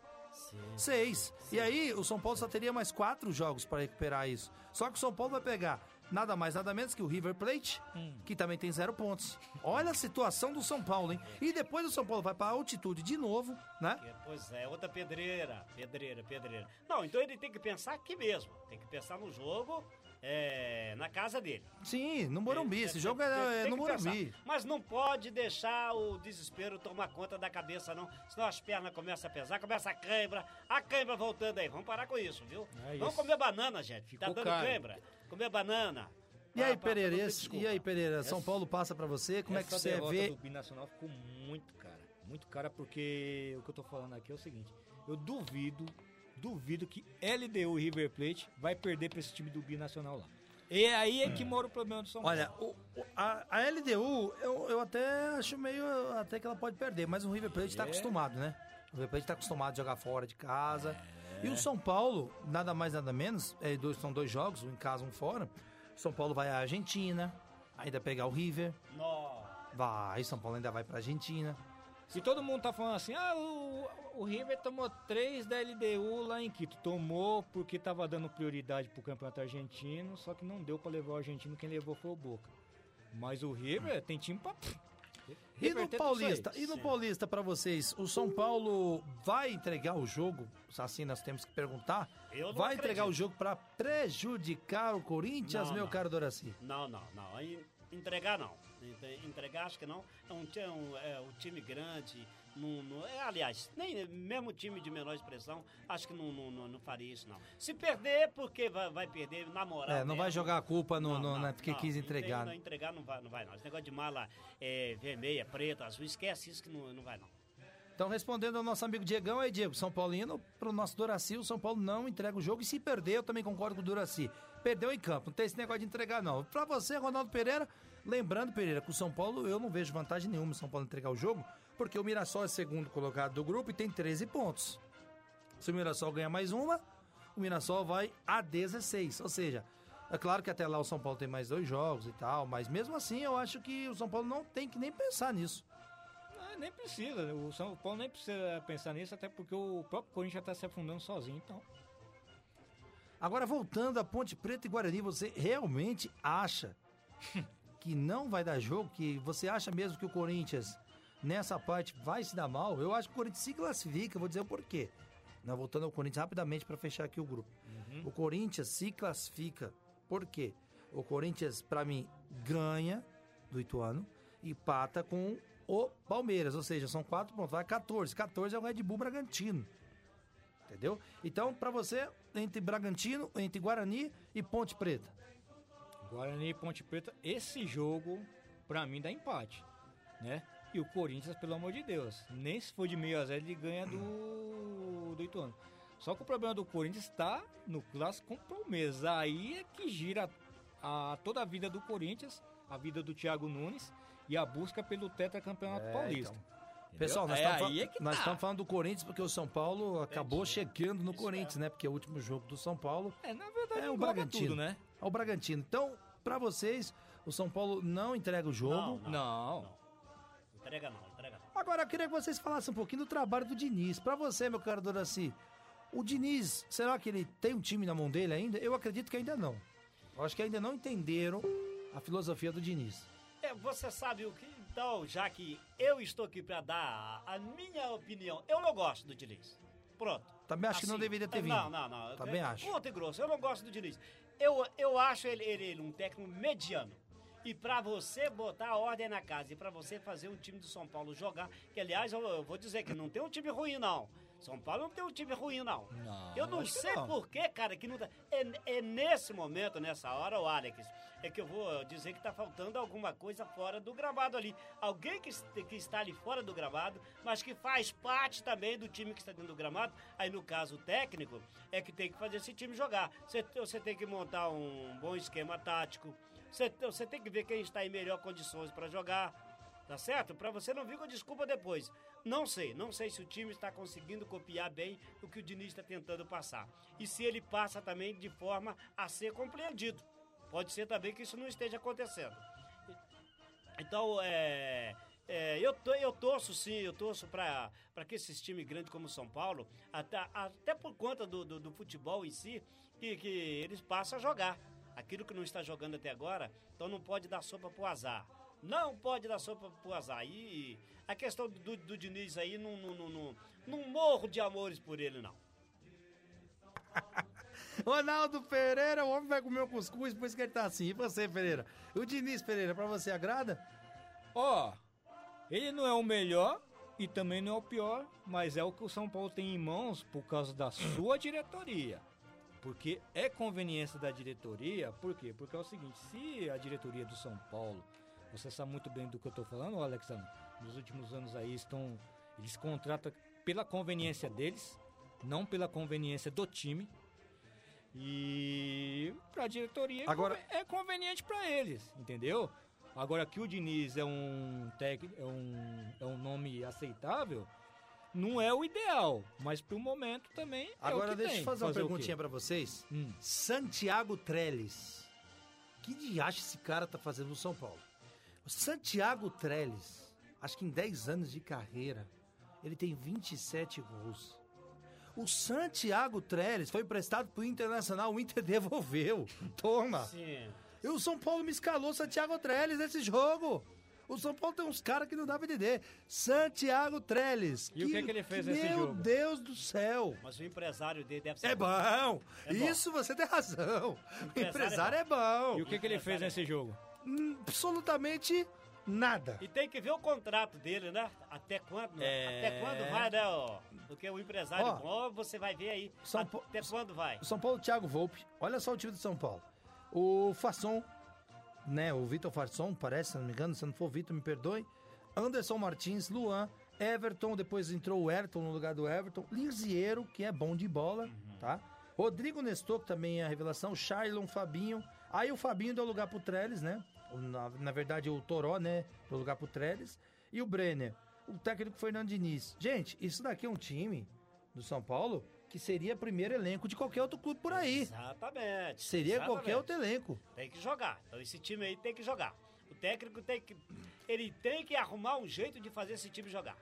Seis. E aí, o São Paulo só teria mais quatro jogos para recuperar isso. Só que o São Paulo vai pegar nada mais, nada menos que o River Plate, que também tem zero pontos. Olha a situação do São Paulo, hein? E depois o São Paulo vai para altitude de novo, né? Pois é, outra pedreira, pedreira, pedreira. Não, então ele tem que pensar aqui mesmo. Tem que pensar no jogo é, na casa dele. Sim, no Morumbi. Tem- Esse jogo tem- é, é tem no Morumbi. pensar. Mas não pode deixar o desespero tomar conta da cabeça, não. Senão as pernas começam a pesar, começa a cãibra. A cãibra voltando aí. Vamos parar com isso, viu? É Vamos isso. comer banana, gente. Ficou tá dando caro. cãibra. Comer banana. E aí, pra- Pereira, esse- e aí, Pereira, São Essa- Paulo passa para você? Como é que você vê? do Binacional ficou muito cara. Muito cara porque o que eu tô falando aqui é o seguinte. Eu duvido, duvido que LDU e River Plate vai perder pra esse time do Binacional lá. E aí é que mora o problema do São Paulo. Olha, o- a, a LDU, eu, eu até acho meio. Até que ela pode perder, mas o River Plate tá acostumado, né? O River Plate tá acostumado a jogar fora de casa. E o São Paulo, nada mais nada menos, é, dois, são dois jogos, um em casa, um fora. São Paulo vai à Argentina, ainda pegar o River. Nó. Vai, São Paulo ainda vai pra Argentina. Se todo mundo tá falando assim, ah, o, o River tomou três da LDU lá em Quito. Tomou porque tava dando prioridade pro campeonato argentino, só que não deu pra levar o argentino, quem levou foi o Boca. Mas o River tem time pra. E no. Paulista, e no Paulista pra vocês, o São Paulo vai entregar o jogo? Assim nós temos que perguntar. Vai entregar acredito. o jogo pra prejudicar o Corinthians, Não, meu não. caro Doraci? Não, não, não. Aí, Entregar não. Entre- Entregar acho que não. É um, é um, é um time grande. Não, não- é, aliás, nem mesmo time de menor expressão, acho que não, não, não, faria isso, não. Se perder, porque vai, vai perder na moral. É, não vai mesmo. jogar a culpa no, no- né, porque quis Entre- entregar. Não, entregar não vai, não vai, não. Esse negócio de mala é, vermelha, preta, azul, esquece isso que não, não vai, não. Então, respondendo ao nosso amigo Diegão, aí, Diego, São Paulino, pro nosso Doraci, o São Paulo não entrega o jogo. E se perder, eu também concordo com o Doraci. Perdeu em campo, não tem esse negócio de entregar, não. Pra você, Ronaldo Pereira, lembrando, Pereira, que o São Paulo, eu não vejo vantagem nenhuma o São Paulo entregar o jogo, porque o Mirassol é segundo colocado do grupo e tem 13 pontos. Se o Mirassol ganhar mais uma, o Mirassol vai a 16. Ou seja, é claro que até lá o São Paulo tem mais dois jogos e tal, mas mesmo assim eu acho que o São Paulo não tem que nem pensar nisso. Ah, nem precisa, o São Paulo nem precisa pensar nisso, até porque o próprio Corinthians tá se afundando sozinho, então. Agora, voltando a Ponte Preta e Guarani, você realmente acha que não vai dar jogo? Que você acha mesmo que o Corinthians, nessa parte, vai se dar mal? Eu acho que o Corinthians se classifica, vou dizer o porquê. Nós voltando ao Corinthians rapidamente para fechar aqui o grupo. O Corinthians se classifica, por quê? O Corinthians, para mim, ganha do Ituano e pata com o Palmeiras, ou seja, são quatro pontos, vai 14. 14 é o Red Bull Bragantino. Entendeu? Então, pra você, entre Bragantino, entre Guarani e Ponte Preta. Guarani e Ponte Preta, esse jogo, pra mim, dá empate, né? E o Corinthians, pelo amor de Deus, nem se for de meio a zero, ele ganha do, do Ituano. Só que o problema do Corinthians tá no clássico com o Palmeiras. Aí é que gira a, toda a vida do Corinthians, a vida do Thiago Nunes e a busca pelo tetracampeonato É, paulista. então. Pessoal, nós É estamos é nós tá. falando do Corinthians porque o São Paulo acabou chegando no Corinthians, né? Porque o último jogo do São Paulo É, na verdade, é o Bragantino, tudo, né? É o Bragantino. Então, pra vocês, o São Paulo não entrega o jogo. Não, Não. Entrega não, entrega não. Agora, eu queria que vocês falassem um pouquinho do trabalho do Diniz. Pra você, meu caro Doraci, o Diniz, será que ele tem um time na mão dele ainda? Eu acredito que ainda não. Eu acho que ainda não entenderam a filosofia do Diniz. É, você sabe o que? Então, já que eu estou aqui para dar a, minha opinião, eu não gosto do Diniz. Pronto. Também acho que não deveria ter é, Não, vindo. não, não. Também É, acho. Curto e grosso, eu não gosto do Diniz. Eu, eu acho ele, ele- ele um técnico mediano. E pra você botar a ordem na casa e pra você fazer um time do São Paulo jogar, que aliás eu, eu vou dizer que não tem um time ruim não. São Paulo não tem um time ruim não. Não, eu não sei por que, cara, que não tá. É, é nesse momento, nessa hora, o Alex, é que eu vou dizer que tá faltando alguma coisa fora do gramado ali. Alguém que, que está ali fora do gramado, mas que faz parte também do time que está dentro do gramado. Aí, no caso, o técnico é que tem que fazer esse time jogar. Você, você tem que montar um bom esquema tático. Você, você tem que ver quem está em melhor condições para jogar. Tá certo? Pra você não vir com desculpa depois. Não sei, não sei se o time está conseguindo copiar bem o que o Diniz está tentando passar. E se ele passa também de forma a ser compreendido. Pode ser também que isso não esteja acontecendo. Então, é, é, eu, to- eu torço sim, eu torço para que esses times grandes como São Paulo, até, até por conta do, do, do futebol em si, que, que eles passem a jogar. Aquilo que não está jogando até agora, então não pode dar sopa pro azar. Não pode dar sopa pro azar. E a questão do, do Diniz aí, não, não, não, não, não morro de amores por ele, não. Ronaldo Pereira, o homem vai comer um cuscuz, por isso que ele tá assim. E você, Pereira? O Diniz Pereira, pra você agrada? Ó, ele não é o melhor e também não é o pior, mas é o que o São Paulo tem em mãos por causa da sua diretoria. Porque é conveniência da diretoria, por quê? Porque é o seguinte, se a diretoria do São Paulo, você sabe muito bem do que eu tô falando, Alexandre, nos últimos anos aí estão, eles contratam pela conveniência deles, não pela conveniência do time. E pra diretoria é Agora- é conveniente pra eles, entendeu? Agora que o Diniz é um técnico, é um, é um nome aceitável, não é o ideal, mas pro momento também é Agora o que deixa tem. eu fazer uma o quê? perguntinha pra vocês. Hum. Santiago Trellis. Que diacho esse cara tá fazendo no São Paulo? O Santiago Trellis, acho que em 10 anos de carreira, ele tem 27 gols. O Santiago Trellis foi emprestado pro Internacional, o Inter devolveu. Toma. Sim. E o São Paulo me escalou Santiago Trellis nesse jogo. O São Paulo tem uns caras que não dá pra entender. Santiago Trellis. E o que que ele fez nesse Meu jogo? Deus do céu. Mas o empresário dele deve ser. É bom. É bom. Isso você tem razão. O empresário empresário é é bom. E o que, que ele fez nesse jogo? Hum, Absolutamente nada. E tem que ver o contrato dele, né? Até quando? É. Até quando vai, né? Ó? Porque o empresário Ó. bom, você vai ver aí. São Pa- Até quando vai? São Paulo, Thiago Volpe. Olha só o time do São Paulo. O Fasson, né? O Vitor Fasson, parece, se não me engano. Se não for o Vitor, me perdoe. Anderson Martins, Luan, Everton. Depois entrou o Everton no lugar do Everton. Lisiero, que é bom de bola, tá? Rodrigo Nestor, que também é a revelação. Shailon, Fabinho. Aí o Fabinho deu lugar pro Trellis, né? Na, na verdade, o Toró, né? Deu lugar pro Trellis. E o Brenner. O técnico Fernando Diniz. Gente, isso daqui é um time do São Paulo que seria primeiro elenco de qualquer outro clube por aí. Exatamente. Seria exatamente. qualquer outro elenco. Tem que jogar. Então esse time aí tem que jogar. O técnico tem que. Ele tem que arrumar um jeito de fazer esse time jogar.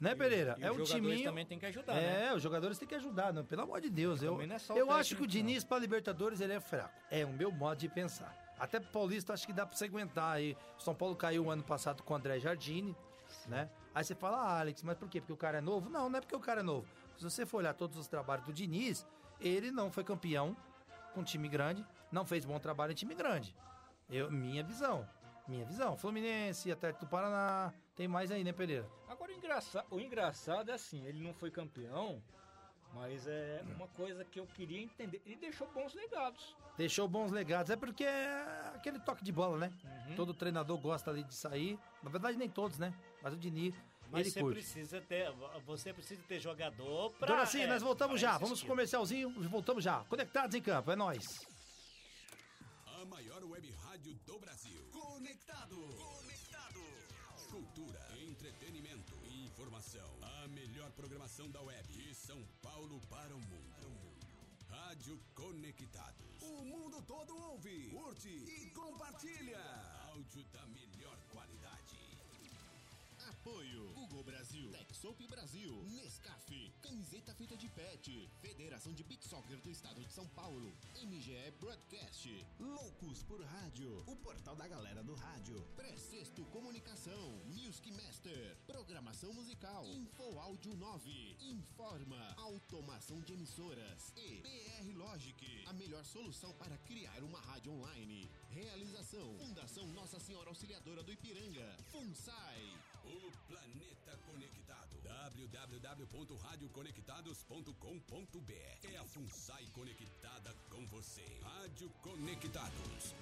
Né, Pereira? E é os um jogadores time. também tem que ajudar, É, né? os jogadores têm que ajudar, não, pelo amor de Deus. Eu, é só o eu acho que o Diniz para Libertadores ele é fraco. É o meu modo de pensar. Até Paulista acho que dá pra você aguentar aí. São Paulo caiu ano passado com o André Jardine, né? Aí você fala, ah, Alex, mas por quê? Porque o cara é novo? Não, não é porque o cara é novo. Se você for olhar todos os trabalhos do Diniz, ele não foi campeão com time grande, não fez bom trabalho em time grande. Eu, minha visão. Minha visão. Fluminense, Atlético do Paraná. Tem mais aí, né, Pereira? Agora o o engraçado é assim, ele não foi campeão, mas é uma coisa que eu queria entender. Ele deixou bons legados. Deixou bons legados. É porque é aquele toque de bola, né? Todo treinador gosta ali de sair. Na verdade, nem todos, né? Mas o Diniz, Mas ele você curte. precisa ter. Você precisa ter jogador pra. Dona Sim, é, nós voltamos já. Vamos pro comercialzinho. Voltamos já. Conectados em campo. É nóis. A maior web rádio do Brasil. Conectado. Conectado. Cultura, entretenimento informação. A melhor programação da web. De São Paulo para o mundo. Rádio Conectados. O mundo todo ouve, curte e compartilha. Áudio da melhor qualidade. Apoio Google Brasil, Texop Brasil, Nescaf, camiseta feita de pet, Federação de Beach Soccer do Estado de São Paulo, MGE Broadcast, Loucos por Rádio, o portal da galera do rádio, Precesto Comunicação, Programação Musical, Info Áudio 9, Informa, Automação de Emissoras e PR Logic, a melhor solução para criar uma rádio online. Realização, Fundação Nossa Senhora Auxiliadora do Ipiranga, FUNSAI. O planeta conectado. www.radioconectados.com.br É a FUNSAI conectada com você. Rádio Conectados.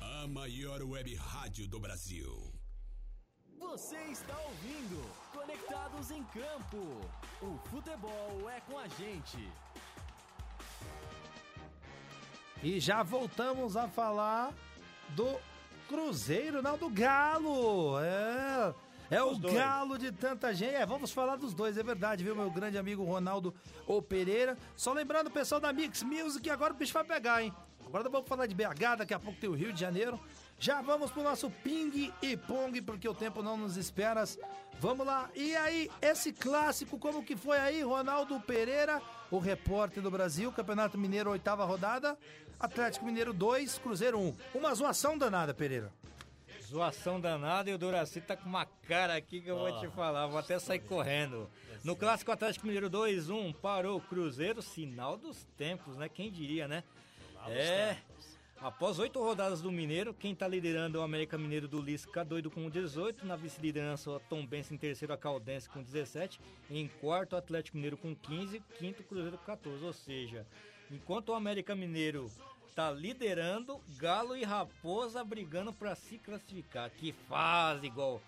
A maior web rádio do Brasil. Você está ouvindo Conectados em Campo. O futebol é com a gente. E já voltamos a falar do Cruzeiro, não do Galo. É, é o dois. Galo de tanta gente. É, vamos falar dos dois, é verdade, viu, meu grande amigo Ronaldo O Pereira. Só lembrando o pessoal da Mix Music, agora o bicho vai pegar, hein? Agora vamos falar de BH, daqui a pouco tem o Rio de Janeiro. Já vamos pro nosso ping e pong, porque o tempo não nos espera. Vamos lá. E aí, esse clássico, como que foi aí, Ronaldo Pereira, o repórter do Brasil, Campeonato Mineiro, oitava rodada. Atlético Mineiro 2, Cruzeiro 1. Uma zoação danada, Pereira. Zoação danada e o Doraci tá com uma cara aqui que eu vou te falar, vou até sair correndo. No clássico Atlético Mineiro 2-1, parou o Cruzeiro, sinal dos tempos, né? Quem diria, né? É. Após oito rodadas do Mineiro, quem tá liderando é o América Mineiro do Lisca, doido com 18. Na vice-liderança, o Tom Benz em terceiro, a Caldense com 17. Em quarto, o Atlético Mineiro com 15. Quinto, o Cruzeiro com 14. Ou seja, enquanto o América Mineiro tá liderando, Galo e Raposa brigando para se classificar. Que fase, igual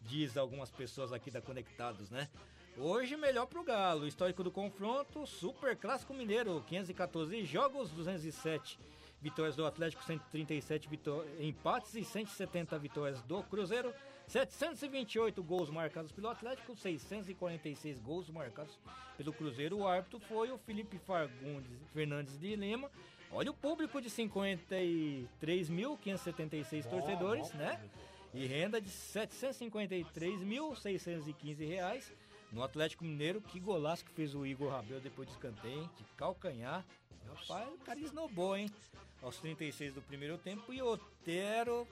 diz algumas pessoas aqui da Conectados, né? Hoje melhor pro Galo. Histórico do confronto, Super Clássico Mineiro, 514 jogos, 207 vitórias do Atlético, 137 vitó empates e 170 vitórias do Cruzeiro. 728 gols marcados pelo Atlético, 646 gols marcados pelo Cruzeiro. O árbitro foi o Felipe Fagundes Fernandes de Lima. Olha o público de 53.576 torcedores, né? E renda de 753.615 reais no Atlético Mineiro. Que golaço que fez o Igor Rabel depois de escanteio, de calcanhar. Rapaz, o cara esnobou, hein? Aos 36 do primeiro tempo. E Otero,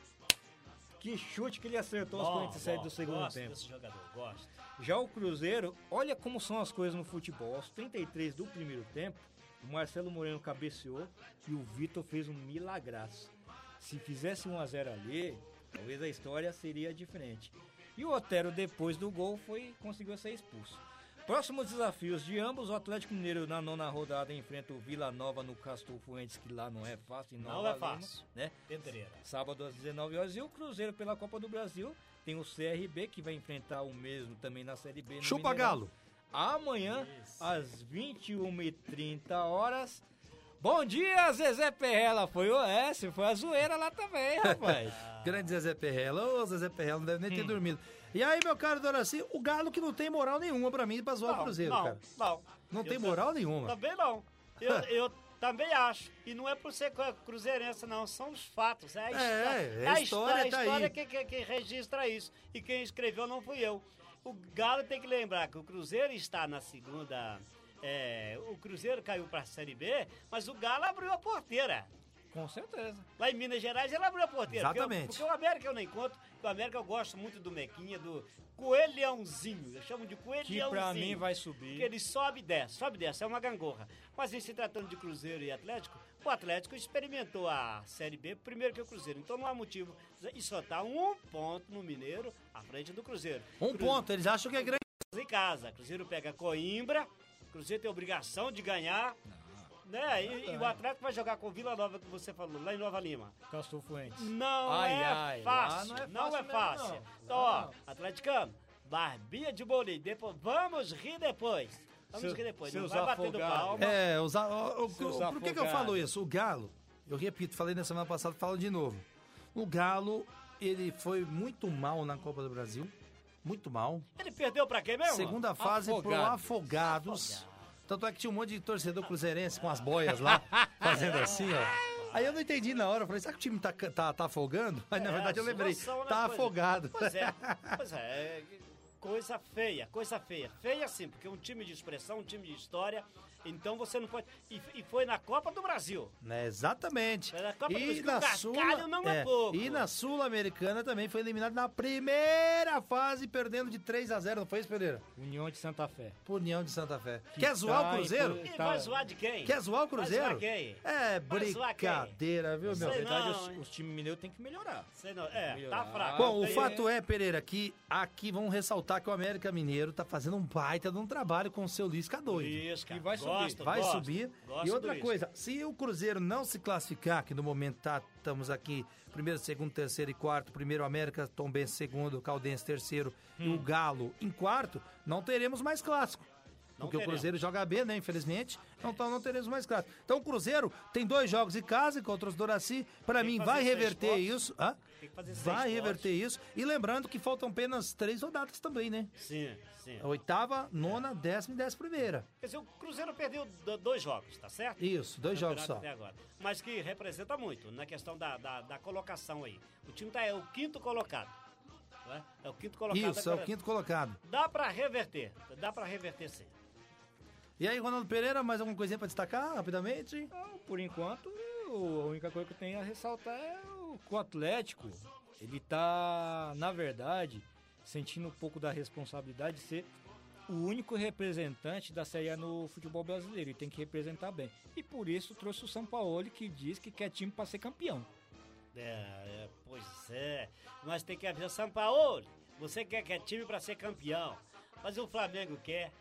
que chute que ele acertou aos Bom, 47 bom, do segundo gosto tempo. desse jogador, gosto. Já o Cruzeiro, olha como são as coisas no futebol. Aos 33 do primeiro tempo, o Marcelo Moreno cabeceou e o Vitor fez um milagraço. Se fizesse 1 a 0 ali, talvez a história seria diferente. E o Otero, depois do gol, foi conseguiu ser expulso. Próximos desafios de ambos, o Atlético Mineiro na nona rodada enfrenta o Vila Nova no Castor Fuentes, que lá não é fácil. Não é Lima, fácil. né? Pedreira. Sábado às 19 horas. E o Cruzeiro pela Copa do Brasil tem o CRB que vai enfrentar o mesmo também na Série B. Chupa Mineirão. Galo. Amanhã, às 21h30 horas. Bom dia, Zezé Perrela. Foi o S, foi a zoeira lá também, rapaz. Grande Zezé Perrela. Ô, Zezé Perrela, não deve nem Hum. ter dormido. E aí, meu caro Doraci, o Galo que não tem moral nenhuma pra mim pra zoar o Não, Cruzeiro, não, cara. Não, Não tem moral nenhuma. Também não. Eu, eu também acho. E não é por ser cru- cruzeirense, não. São os fatos. É a, histó- é a a história a tá história aí. que, que, que registra isso. E quem escreveu não fui eu. O Galo tem que lembrar que o Cruzeiro está na segunda. É, o Cruzeiro caiu para a Série B, mas o Galo abriu a porteira. Com certeza. Lá em Minas Gerais ele abriu a porteira. Porque eu- Exatamente. Porque, o América eu nem conto. O América eu gosto muito do Mequinha, do Coelhãozinho. Eu chamo de Que Coelhãozinho. pra mim vai Porque subir. ele sobe e desce, sobe e desce, é uma gangorra. Mas em se tratando de Cruzeiro e Atlético, o Atlético experimentou a Série B primeiro que o Cruzeiro. Então não há motivo. E só tá um ponto no Mineiro à frente do Cruzeiro. Um Cruzeiro ponto, eles acham que é grande. Em casa. Cruzeiro pega Coimbra, Cruzeiro tem obrigação de ganhar. Né? E, e o Atlético vai jogar com o Vila Nova, que você falou, lá em Nova Lima. Castor Fuentes. Não Ai, é ai, lá fácil. não é Não é fácil fácil. mesmo, não. Então, ó, Não. atleticano, barbinha de bolinho. Depois, vamos rir depois. Vamos Seu- rir depois. Não vai batendo palma. É, os, o- por que, que eu falo isso? O Galo, eu repito, falei na semana passada, falo de novo. O Galo, ele foi muito mal na Copa do Brasil. Muito mal. Ele perdeu pra quem mesmo? Segunda fase pro Afogados. Afogados. Tanto é que tinha um monte de torcedor cruzeirense com as boias lá, fazendo assim, ó. Aí eu não entendi na hora, eu falei, será que o time tá, tá, tá afogando? Aí na É, verdade eu lembrei, situação, né, tá coisa. afogado. Pois é, pois é, é, coisa feia, coisa feia. Feia sim, porque é um time de expressão, um time de história, então você não pode... E, e foi na Copa do Brasil. Né, exatamente. Mas a Copa do E Brasil, na, o cascalho não é pouco. e na Sul-Americana também foi eliminado na primeira fase, perdendo de 3 a 0 não foi isso, Pereira? União de Santa Fé. Por União de Santa Fé. Quer zoar tá o em Cruzeiro? E Tá. vai zoar de quem? Quer zoar o Cruzeiro? Vai zoar quem? É Vai zoar quem? brincadeira, viu, meu? Na verdade, os, os times mineiros têm que melhorar. Sei não, é, tá Melhorar. fraco. Bom, o fato é, Pereira, que aqui vamos ressaltar que o América Mineiro tá fazendo um baita de um trabalho com o seu Lisca doido. Lisca, E vai subir. Gosto, Vai gosto, subir. gosto e outra coisa, se o Cruzeiro não se classificar, que no momento tá, estamos aqui, primeiro, segundo, terceiro e quarto, primeiro América, Tombense segundo, Caldense terceiro e Hum. o Galo em quarto, não teremos mais clássico. Não porque o teremos. Cruzeiro joga bem, né? Infelizmente. Então não teremos mais clássico. Então o Cruzeiro tem dois jogos em casa contra os Doraci. Para mim, vai reverter isso. Hã? Vai reverter isso. E lembrando que faltam apenas três rodadas também, né? Sim, sim. A oitava, nona, décima e décima primeira. Quer dizer, o Cruzeiro perdeu do- dois jogos, tá certo? Isso, dois jogos só. Mas que representa muito na questão da, da, da colocação aí. O time tá, é o quinto colocado. não É? É o quinto colocado. Isso, é o quinto colocado. Dá pra reverter. Dá pra reverter sim. E aí, Ronaldo Pereira, mais alguma coisinha pra destacar rapidamente? Então, por enquanto, a única coisa que eu tenho a ressaltar é o, que o Atlético. Ele tá, na verdade, sentindo um pouco da responsabilidade de ser o único representante da Série A no futebol brasileiro e tem que representar bem. E por isso trouxe o São Paulo que diz que quer time para ser campeão. É, é, pois é. Mas tem que avisar São Paulo. Você quer que é time pra ser campeão. Mas o Flamengo quer.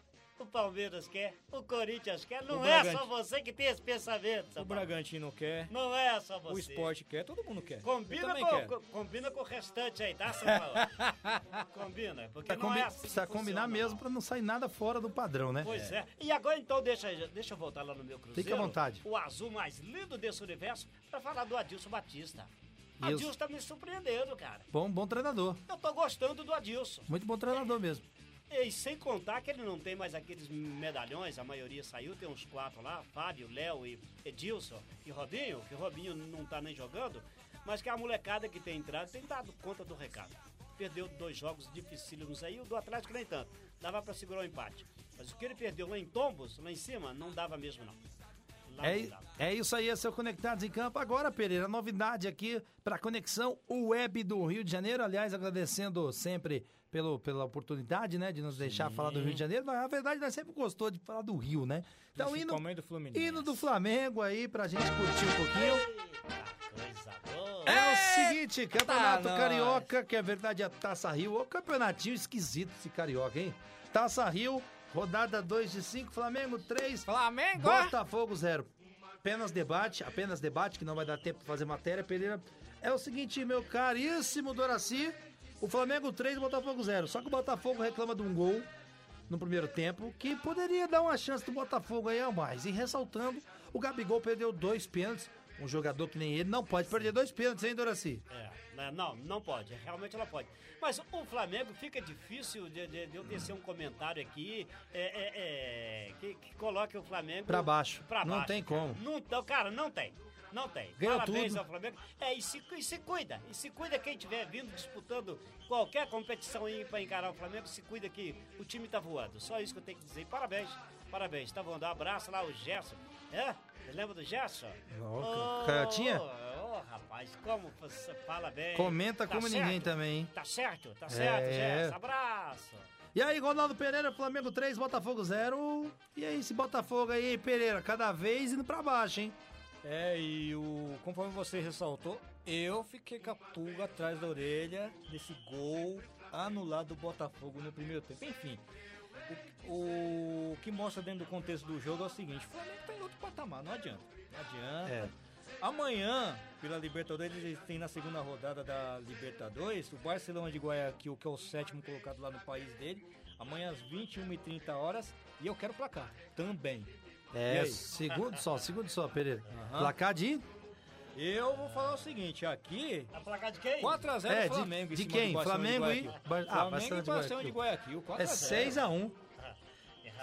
O Palmeiras quer, o Corinthians quer. Não O é Bragantino- só você que tem esse pensamento, O. Bragantino quer, Não é só você. o esporte quer, todo mundo quer. Combina com, combina com o restante aí, tá, São Paulo? combina, porque Precisa, não combi- é assim que precisa combinar funciona, mesmo pra não sair nada fora do padrão, né? Pois é. E agora então deixa, deixa eu voltar lá no meu cruzeiro. Fique à vontade. O azul mais lindo desse universo pra falar do Adilson Batista. Isso. Adilson tá me surpreendendo, cara. Bom, bom treinador. Eu tô gostando do Adilson. Muito bom treinador mesmo. E sem contar que ele não tem mais aqueles medalhões, a maioria saiu, tem uns quatro lá, Fábio, Léo e Edilson e Robinho, que o Robinho não tá nem jogando, mas que a molecada que tem entrado tem dado conta do recado. Perdeu dois jogos dificílimos aí, o do Atlético nem tanto, dava pra segurar o empate. Mas o que ele perdeu lá em Tombos, lá em cima, não dava mesmo não. É, é isso aí, esse é o Conectados em Campo. Agora, Pereira, novidade aqui para a conexão web do Rio de Janeiro. Aliás, agradecendo sempre pelo, pela oportunidade, né, de nos deixar falar do Rio de Janeiro. Mas, na verdade, nós sempre gostou de falar do Rio, né? Então, Principalmente do Fluminense. indo do Flamengo aí pra gente curtir um pouquinho. É o seguinte, Campeonato nós. Carioca, que é verdade a Taça Rio. Ô, campeonatinho esquisito esse Carioca, hein? Taça Rio, rodada 2 de 5, Flamengo 3, Flamengo! Botafogo 0. Apenas debate, apenas debate, que não vai dar tempo pra fazer matéria, Pereira. É o seguinte, meu caríssimo Doraci, o Flamengo 3, Botafogo 0. Só que o Botafogo reclama de um gol no primeiro tempo, que poderia dar uma chance do Botafogo aí a mais. E ressaltando, o Gabigol perdeu dois pênaltis. Um jogador que nem ele não pode perder dois pênaltis, hein, Doraci? É, né, não, não pode, realmente ela pode. Mas o Flamengo fica difícil de, de- de eu tecer um comentário aqui é, é, é, que, que coloque o Flamengo Pra baixo. Pra Não baixo, tem cara. como. Não, não, cara, não tem. Não tem. Ganhou Parabéns tudo. ao Flamengo. É, e se, e se cuida. E se cuida quem estiver vindo disputando qualquer competição aí pra encarar o Flamengo, se cuida que o time tá voando. Só isso que eu tenho que dizer. Parabéns. Parabéns. Tá voando. Um abraço lá, o Gerson. É? Você lembra do Gerson? Ó, Canhotinha? Ô, rapaz, como você fala bem. Comenta Tá como certo? ninguém também, hein? Tá certo, tá certo, É. Gerson. Abraço. E aí, Ronaldo Pereira, Flamengo 3, Botafogo 0. E aí, esse Botafogo aí, Pereira, cada vez indo pra baixo, hein? É, e o, conforme você ressaltou, eu fiquei com a pulga atrás da orelha desse gol anulado do Botafogo no primeiro tempo. Enfim, o, o que mostra dentro do contexto do jogo é o seguinte: o Flamengo tá em outro patamar, não adianta. Não adianta. É. Amanhã, pela Libertadores, eles têm na segunda rodada da Libertadores o Barcelona de Guayaquil, que é o sétimo colocado lá no país dele. Amanhã às 21h30 horas. E eu quero placar também. É, segundo só, segundo só, Pereira. Aham. Placar de? Eu vou falar o seguinte, aqui A placar de quem? 4x0 É, de- Flamengo. de cima quem? Flamengo de e ah, Flamengo e de Barcelona de Guayaquil. 4 É 6x1.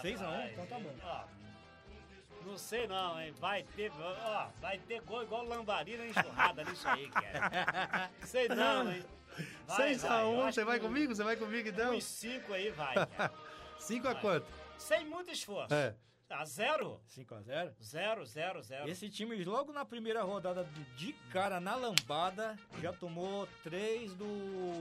6x1, então tá bom. Ó, não sei não, hein? Vai ter, ó, vai ter gol igual lambarina enxurrada nisso aí, cara. Sei não, hein? Vai, vai, eu 6x1, acho você vai comigo? Você vai comigo então? Uns 5 aí vai, cara. 5 a quanto? Sem muito esforço. É. A zero? 5x0. Zero, zero, zero. Esse time, logo na primeira rodada, de cara na lambada, já tomou 3 do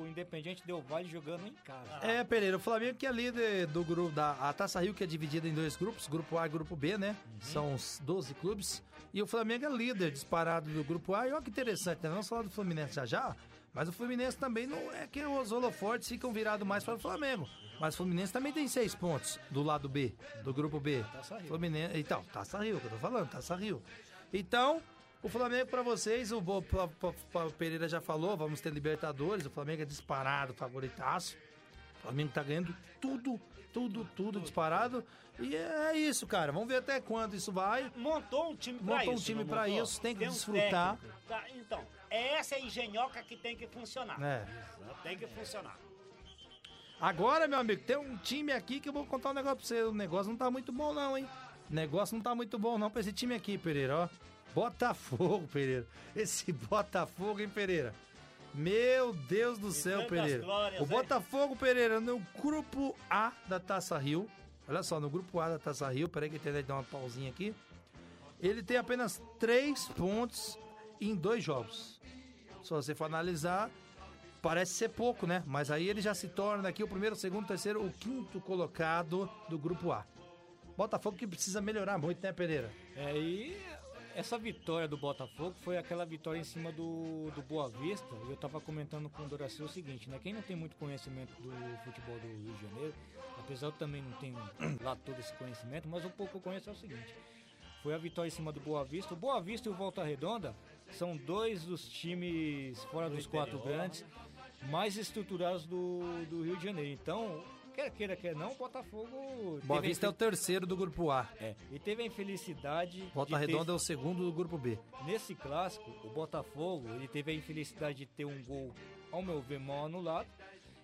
Independiente Del Valle jogando em casa. É, Pereira, o Flamengo que é líder do grupo da a Taça Rio, que é dividida em dois grupos, grupo A e grupo B, né? São os 12 clubes. E o Flamengo é líder disparado do grupo A. E olha que interessante, né? Vamos falar do Fluminense já já, mas o Fluminense também não é que os holofortes ficam virados mais para o Flamengo. Mas o Fluminense também tem seis pontos do lado B, do grupo B. Taça Rio. Fluminense, então, Taça Rio, que eu tô falando, Taça Rio. Então, o Flamengo pra vocês, o Bo- P- Pereira já falou, vamos ter Libertadores, o Flamengo é disparado, favoritaço. O Flamengo tá ganhando tudo, tudo, tudo disparado. E é isso, cara. Vamos ver até quando isso vai. Montou um time pra Montou um isso. time não pra montou? isso, tem que um desfrutar. Tá, então, essa é a engenhoca que tem que funcionar. É. Tem que funcionar. Agora, meu amigo, tem um time aqui que eu vou contar um negócio pra você. O negócio não tá muito bom, não, hein? O negócio não tá muito bom, não, pra esse time aqui, Pereira, ó. Botafogo, Pereira. Esse Botafogo, hein, Pereira? Meu Deus do céu, tantas Pereira. glórias, o hein? Botafogo, Pereira, no grupo A da Taça Rio. Olha só, no grupo A da Taça Rio. Peraí que a internet dá uma pausinha aqui. Ele tem apenas três pontos em dois jogos. Se você for analisar, parece ser pouco, né? Mas aí ele já se torna aqui o primeiro, o segundo, o terceiro, o quinto colocado do grupo A. Botafogo que precisa melhorar muito, né, Pereira? É, e essa vitória do Botafogo foi aquela vitória em cima do, do Boa Vista. E eu tava comentando com o Doracil o seguinte, né? Quem não tem muito conhecimento do futebol do Rio de Janeiro, apesar eu também não tenho lá todo esse conhecimento, mas o pouco que eu conheço é o seguinte. Foi a vitória em cima do Boa Vista. O Boa Vista e o Volta Redonda são dois dos times fora dos quatro grandes mais estruturados do, do Rio de Janeiro. Então, quer queira, quer não, Botafogo. Boa Vista é o terceiro do grupo A. é, e teve a infelicidade. Volta de ter- Redonda é o segundo do grupo B. Nesse clássico, o Botafogo ele teve a infelicidade de ter um gol, ao meu ver, mal anulado.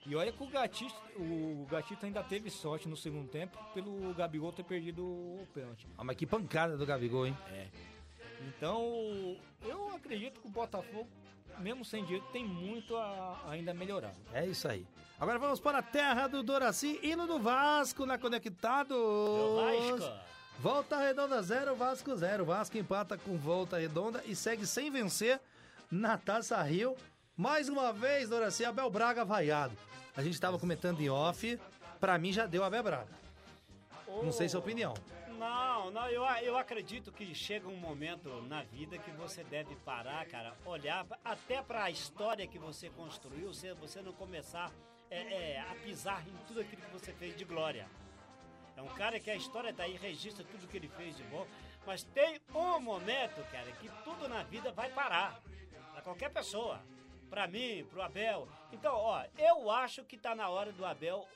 E olha que o Gatito, o Gatito ainda teve sorte no segundo tempo pelo Gabigol ter perdido o pênalti. Ah, mas que pancada do Gabigol, hein? Então, eu acredito que o Botafogo, mesmo sem dinheiro, tem muito a ainda melhorar. É isso aí. Agora vamos para a terra do Doraci, hino do Vasco na Conectados. Vasco. Volta Redonda 0, Vasco 0. Vasco empata com Volta Redonda e segue sem vencer na Taça Rio. Mais uma vez, Doraci, Abel Braga vaiado. A gente estava comentando em off, pra mim já deu Abel Braga. Não sei sua opinião. Não, não, eu, eu acredito que chega um momento na vida que você deve parar, cara, olhar até para a história que você construiu, você, você não começar é, é, a pisar em tudo aquilo que você fez de glória. É um cara que a história tá aí, registra tudo que ele fez de bom, mas tem um momento, cara, que tudo na vida vai parar. Pra qualquer pessoa. Pra mim, pro Abel. Então, ó, eu acho que tá na hora do Abel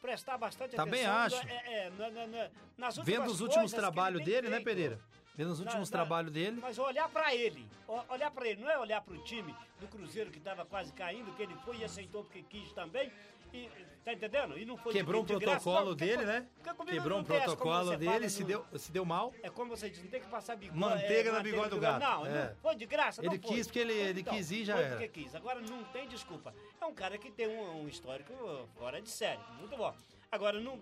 prestar bastante Também atenção. acho. É, é, na- na- na- nas Vendo os últimos trabalhos dele, né, feito. Pereira? Vendo os últimos trabalhos dele. Mas olhar pra ele, olhar pra ele, não é olhar pro time do Cruzeiro que tava quase caindo, que ele foi e aceitou porque quis também. E, tá entendendo? E não foi de- Quebrou um de protocolo dele, né? Quebrou um protocolo dele, se no- deu, se deu mal. É como você diz, não tem que passar bigode. Manteiga é, no bigode do gato. Não, É. não foi de graça, não Ele quis porque ele- ele quis ir, já foi era. porque quis. Agora não tem desculpa. É um cara que tem um, um histórico fora de série. Muito bom. Agora não,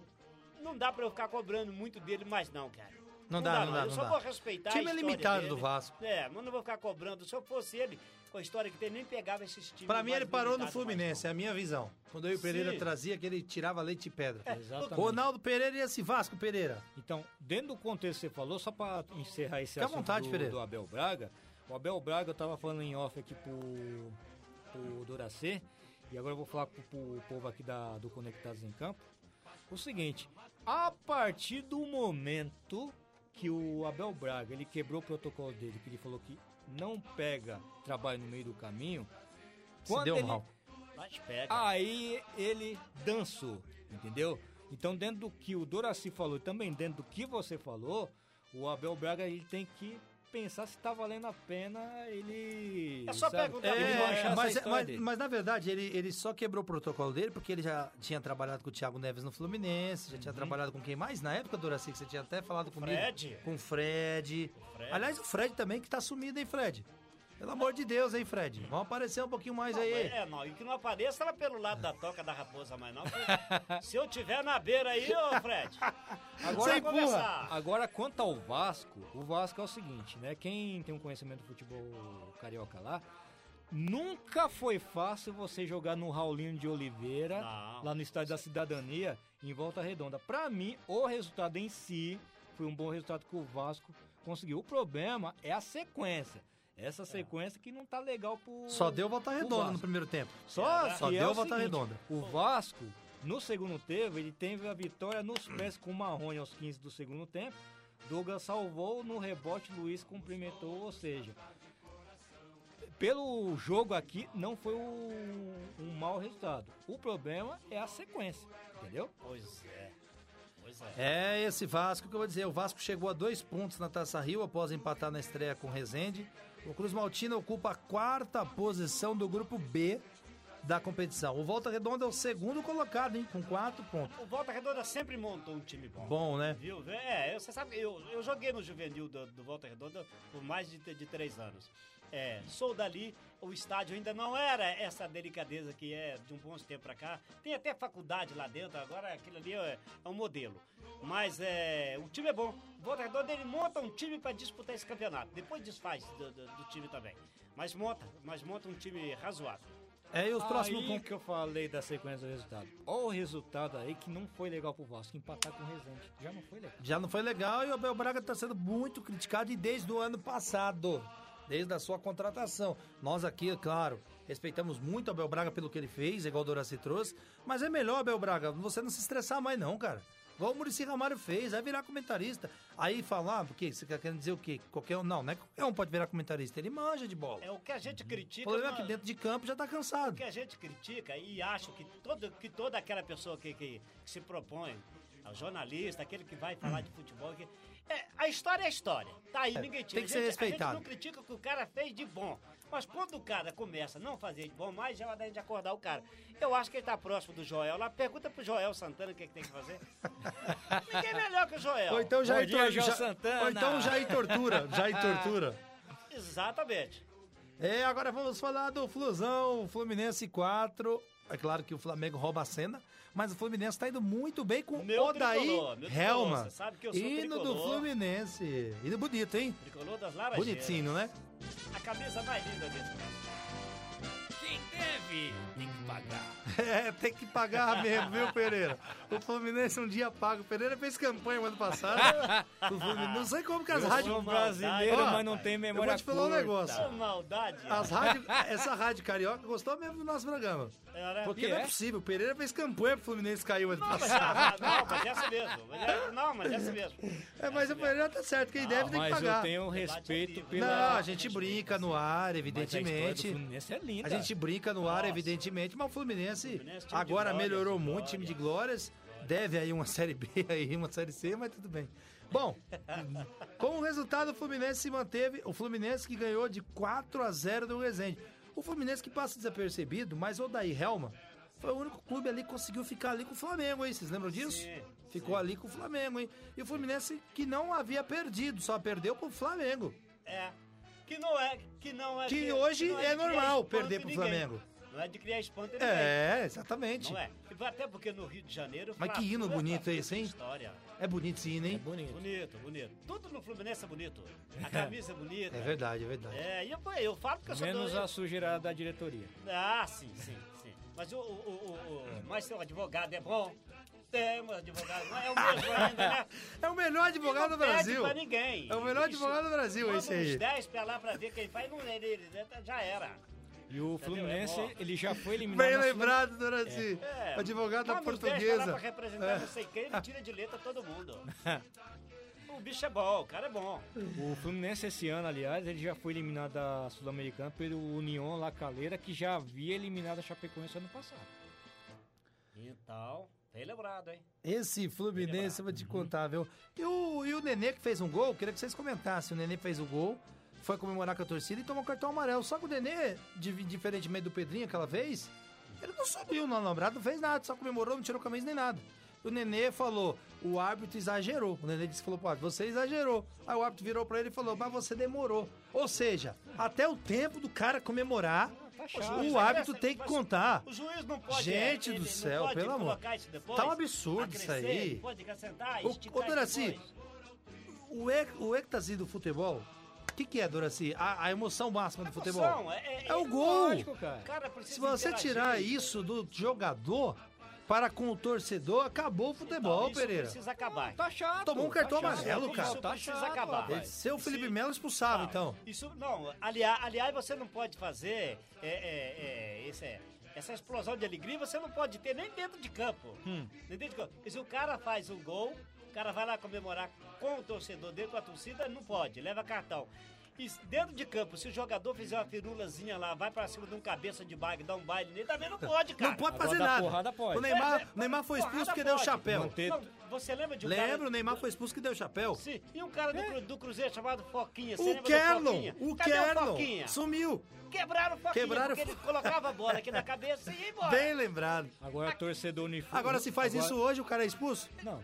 não dá pra eu ficar cobrando muito dele mais não, cara. Não dá, não dá, Eu não só dá. vou respeitar Time a é história limitado dele. do Vasco. É, mas não vou ficar cobrando. Se eu fosse ele, com a história que tem, nem pegava esses times Pra mim, ele parou no Fluminense, é a minha visão. Quando eu e o Pereira Sim. trazia que ele tirava leite e pedra. Exatamente. Ronaldo Pereira e esse Vasco Pereira. Então, dentro do contexto que você falou, só para encerrar esse Fica assunto vontade, do, Pereira. do Abel Braga, o Abel Braga eu tava falando em off aqui pro, pro Doracê, e agora eu vou falar pro, pro povo aqui da, do Conectados em Campo. O seguinte, a partir do momento que o Abel Braga ele quebrou o protocolo dele, que ele falou que não pega trabalho no meio do caminho, Se quando deu ele, mal. Mas pega. Aí ele dançou, entendeu? Então, dentro do que o Doraci falou e também dentro do que você falou, o Abel Braga ele tem que pensar se tá valendo a pena ele. É só sabe, perguntar essa mas, história mas, mas, na verdade ele, ele só quebrou o protocolo dele porque ele já tinha trabalhado com o Thiago Neves no Fluminense, já tinha trabalhado com quem mais na época, Doraci, que você tinha até falado comigo. Fred. Com o Fred. Fred. Aliás, o Fred também que tá sumido, hein, Fred? Pelo amor de Deus, hein, Fred? Vamos aparecer um pouquinho mais Não, aí. É, não, e que não apareça lá pelo lado da toca da raposa mais não. Se eu tiver na beira aí, ô Fred. Agora, conversar. agora, quanto ao Vasco, o Vasco é o seguinte, né? Quem tem um conhecimento do futebol carioca lá, nunca foi fácil você jogar no Raulinho de Oliveira, Não. lá no Estádio da Cidadania, em Volta Redonda. Pra mim, o resultado em si foi um bom resultado que o Vasco conseguiu. O problema é a sequência. Essa sequência que não tá legal pro. Só deu volta redonda no primeiro tempo. Só, Só que é deu o volta seguinte, redonda. O Vasco, no segundo tempo, ele teve a vitória nos pés com o Marrone aos 15 do segundo tempo. Douglas salvou no rebote, Luiz cumprimentou, ou seja, pelo jogo aqui não foi um, um mau resultado. O problema é a sequência, entendeu? Pois é. Pois é. É esse Vasco que eu vou dizer. O Vasco chegou a dois pontos na Taça Rio após empatar na estreia com o Rezende. O Cruz Maltina ocupa a quarta posição do grupo B da competição. O Volta Redonda é o segundo colocado, hein? Com quatro pontos. O Volta Redonda sempre montou um time bom. Bom, né? Viu? É, você sabe, eu, eu joguei no juvenil do, do Volta Redonda por mais de, de três anos. É, sou dali, o estádio ainda não era essa delicadeza que é de um bom tempo pra cá. Tem até faculdade lá dentro, agora aquilo ali é, é um modelo. Mas é, o time é bom. O Volta Redonda ele monta um time pra disputar esse campeonato. Depois desfaz do, do- do time também. Mas monta, mas monta um time razoável. É, e os próximos... Aí com- que eu falei da sequência do resultado. Olha o resultado aí que não foi legal pro Vasco. Empatar com o Resende. Já não foi legal. Já não foi legal e o Abel Braga está sendo muito criticado e desde o ano passado, desde a sua contratação. Nós aqui, é claro, respeitamos muito o Abel Braga pelo que ele fez, igual o Doraci trouxe, mas é melhor, Abel Braga, você não se estressar mais não, cara. Igual o Murici Ramalho fez, vai virar comentarista. Aí falar, porque você quer dizer o quê? Qualquer um, não, não é que qualquer um pode virar comentarista, ele manja de bola. É o que a gente O critica. problema é que não- dentro de campo já tá cansado. O que a gente critica e acho que, todo, que toda aquela pessoa que, que, que se propõe, o jornalista, aquele que vai falar de futebol, que, é, a história é a história. Tá aí, É, ninguém tira. tem que A ser gente- respeitado. A gente não critica o que o cara fez de bom. Mas quando o cara começa a não fazer de bom, mais já é hora da gente acordar o cara. Eu acho que ele tá próximo do Joel lá. Pergunta pro Joel Santana o que, que tem que fazer. Ninguém é melhor que o Joel. Ou então Jair, Bom dia, Ja- Santana. Ou então Jair tortura, Jair tortura. Exatamente. É, agora vamos falar do Flusão, Fluminense 4. É claro que o Flamengo rouba a cena, mas o Fluminense tá indo muito bem com Meu Odaí Helma. Hino do. Fluminense. Hino bonito, hein? Tricolor das Laranjeiras. Bonitinho, né? A camisa mais linda desse. Quem deve tem que pagar. É, tem que pagar mesmo, viu, Pereira? O Fluminense um dia paga. O Pereira fez campanha no ano passado. O Fluminense- Não sei como que as Eu rádios... sou brasileiro, Ó, mas não tem Eu memória vou te falar um negócio. Maldade. As rádios, essa rádio carioca gostou mesmo do nosso programa. É, né? Porque que não é é? possível. O Pereira fez campanha pro Fluminense cair o ano Mas, passado. ah, não, mas é assim mesmo. Mas é- não, mas é assim mesmo. É, mas o Pereira tá certo. Quem deve tem que Mas pagar. eu tenho respeito Não, pela... Não, a gente brinca no ar, Mas a história do evidentemente. Fluminense é linda. A gente brinca no ar, Nossa. evidentemente, mas o Fluminense, Fluminense, agora glórias, melhorou muito, time de glórias. Deve aí uma série B aí, uma série C, mas tudo bem. Bom, com o resultado, o Fluminense se manteve. O Fluminense que ganhou de 4 a 0 do Resende. O Fluminense que passa desapercebido, mas o Daí Helma foi o único clube ali que conseguiu ficar ali com o Flamengo, hein? Vocês lembram disso? Sim, Ficou ali com o Flamengo, hein? E o Fluminense que não havia perdido, só perdeu pro Flamengo. É. Que não é. Que, não é, Que hoje não é criar normal perder pro. Flamengo. Não é de criar espanto ninguém. É, exatamente. Não é. E Até porque no Rio de Janeiro. Mas que hino bonito feita esse, hein? História. É bonito esse hino, hein? Bonito. Bonito, bonito. Tudo no Fluminense é bonito. A camisa é bonita. É verdade, é verdade. É, e eu, eu falo que eu sou Menos do- a sujeira da diretoria. Ah, sim, sim, sim. Mas o, o, o, o- mas seu advogado é bom. Temos advogado, não é o mesmo ainda, né? É o melhor advogado do não Brasil. pra ninguém. É o melhor advogado do Brasil, esse aí. uns 10 pra lá pra ver quem faz, não ele, ele, já era. E o Fluminense, É ele já foi eliminado. Bem na Sul- lembrado, Doraci. É. Advogado da 10 pra lá pra portuguesa. representar não sei quem, ele tira de letra todo mundo. o bicho é bom, o cara é bom. O Fluminense esse ano, aliás, ele já foi eliminado da Sul-Americana pelo União La Calera, que já havia eliminado a Chapecoense ano passado. Então, bem lembrado, hein? Esse Fluminense, eu vou te contar, viu? E o, e o Nenê que fez um gol, queria que vocês comentassem. O Nenê fez o gol, foi comemorar com a torcida e tomou cartão amarelo. Só que o Nenê, di- diferentemente do Pedrinho aquela vez, ele não subiu no alambrado, não fez nada, só comemorou, não tirou camisa nem nada. O Nenê falou, o árbitro exagerou. O Nenê disse, falou, pô, você exagerou. Aí o árbitro virou pra ele e falou, mas você demorou. Ou seja, até o tempo do cara comemorar, chato. o árbitro tem que contar. O juiz não pode. Gente ele do céu, pelo amor. Tá um absurdo isso aí. Pode acrescentar, Ô, Doraci. O, o êxtase do futebol, o que, que é, Doraci? A, a emoção máxima do futebol? Emoção, é, É o gol. Lógico, cara. O cara Se você tirar isso do jogador para com o torcedor, acabou o futebol, Então, Pereira. precisa acabar. Tá chato. Tomou um cartão tá amarelo, cara. Isso Tá precisa chato, acabar. Seu Felipe Melo expulsava, Não, então. Isso, não, aliás, aliás, você não pode fazer é, é, é, esse é, essa explosão de alegria, você não pode ter nem dentro de campo. Hum. Nem dentro de campo. Se o cara faz um gol, o cara vai lá comemorar com o torcedor dele, com a torcida, não pode, leva cartão. E dentro de campo, se o jogador fizer uma firulazinha lá, vai pra cima de um cabeça de baile, dá um baile nele, também não pode, cara. Não pode Agora fazer nada. porrada pode. O Neymar, É, é, Neymar foi expulso porque deu o chapéu. Não você lembra de um Lembra? cara... O Neymar foi expulso que deu o chapéu. Sim, e um cara do, Cru- do Cruzeiro chamado Foquinha, você O lembra do Kerlon, Foquinha? o Cadê Kerlon, Foquinha? sumiu. Quebraram o Foquinha, Quebraram porque o ele colocava a bola aqui na cabeça e ia embora. Bem lembrado. Agora torcedor uniforme. Agora, se faz Agora- isso hoje, o cara é expulso? Não.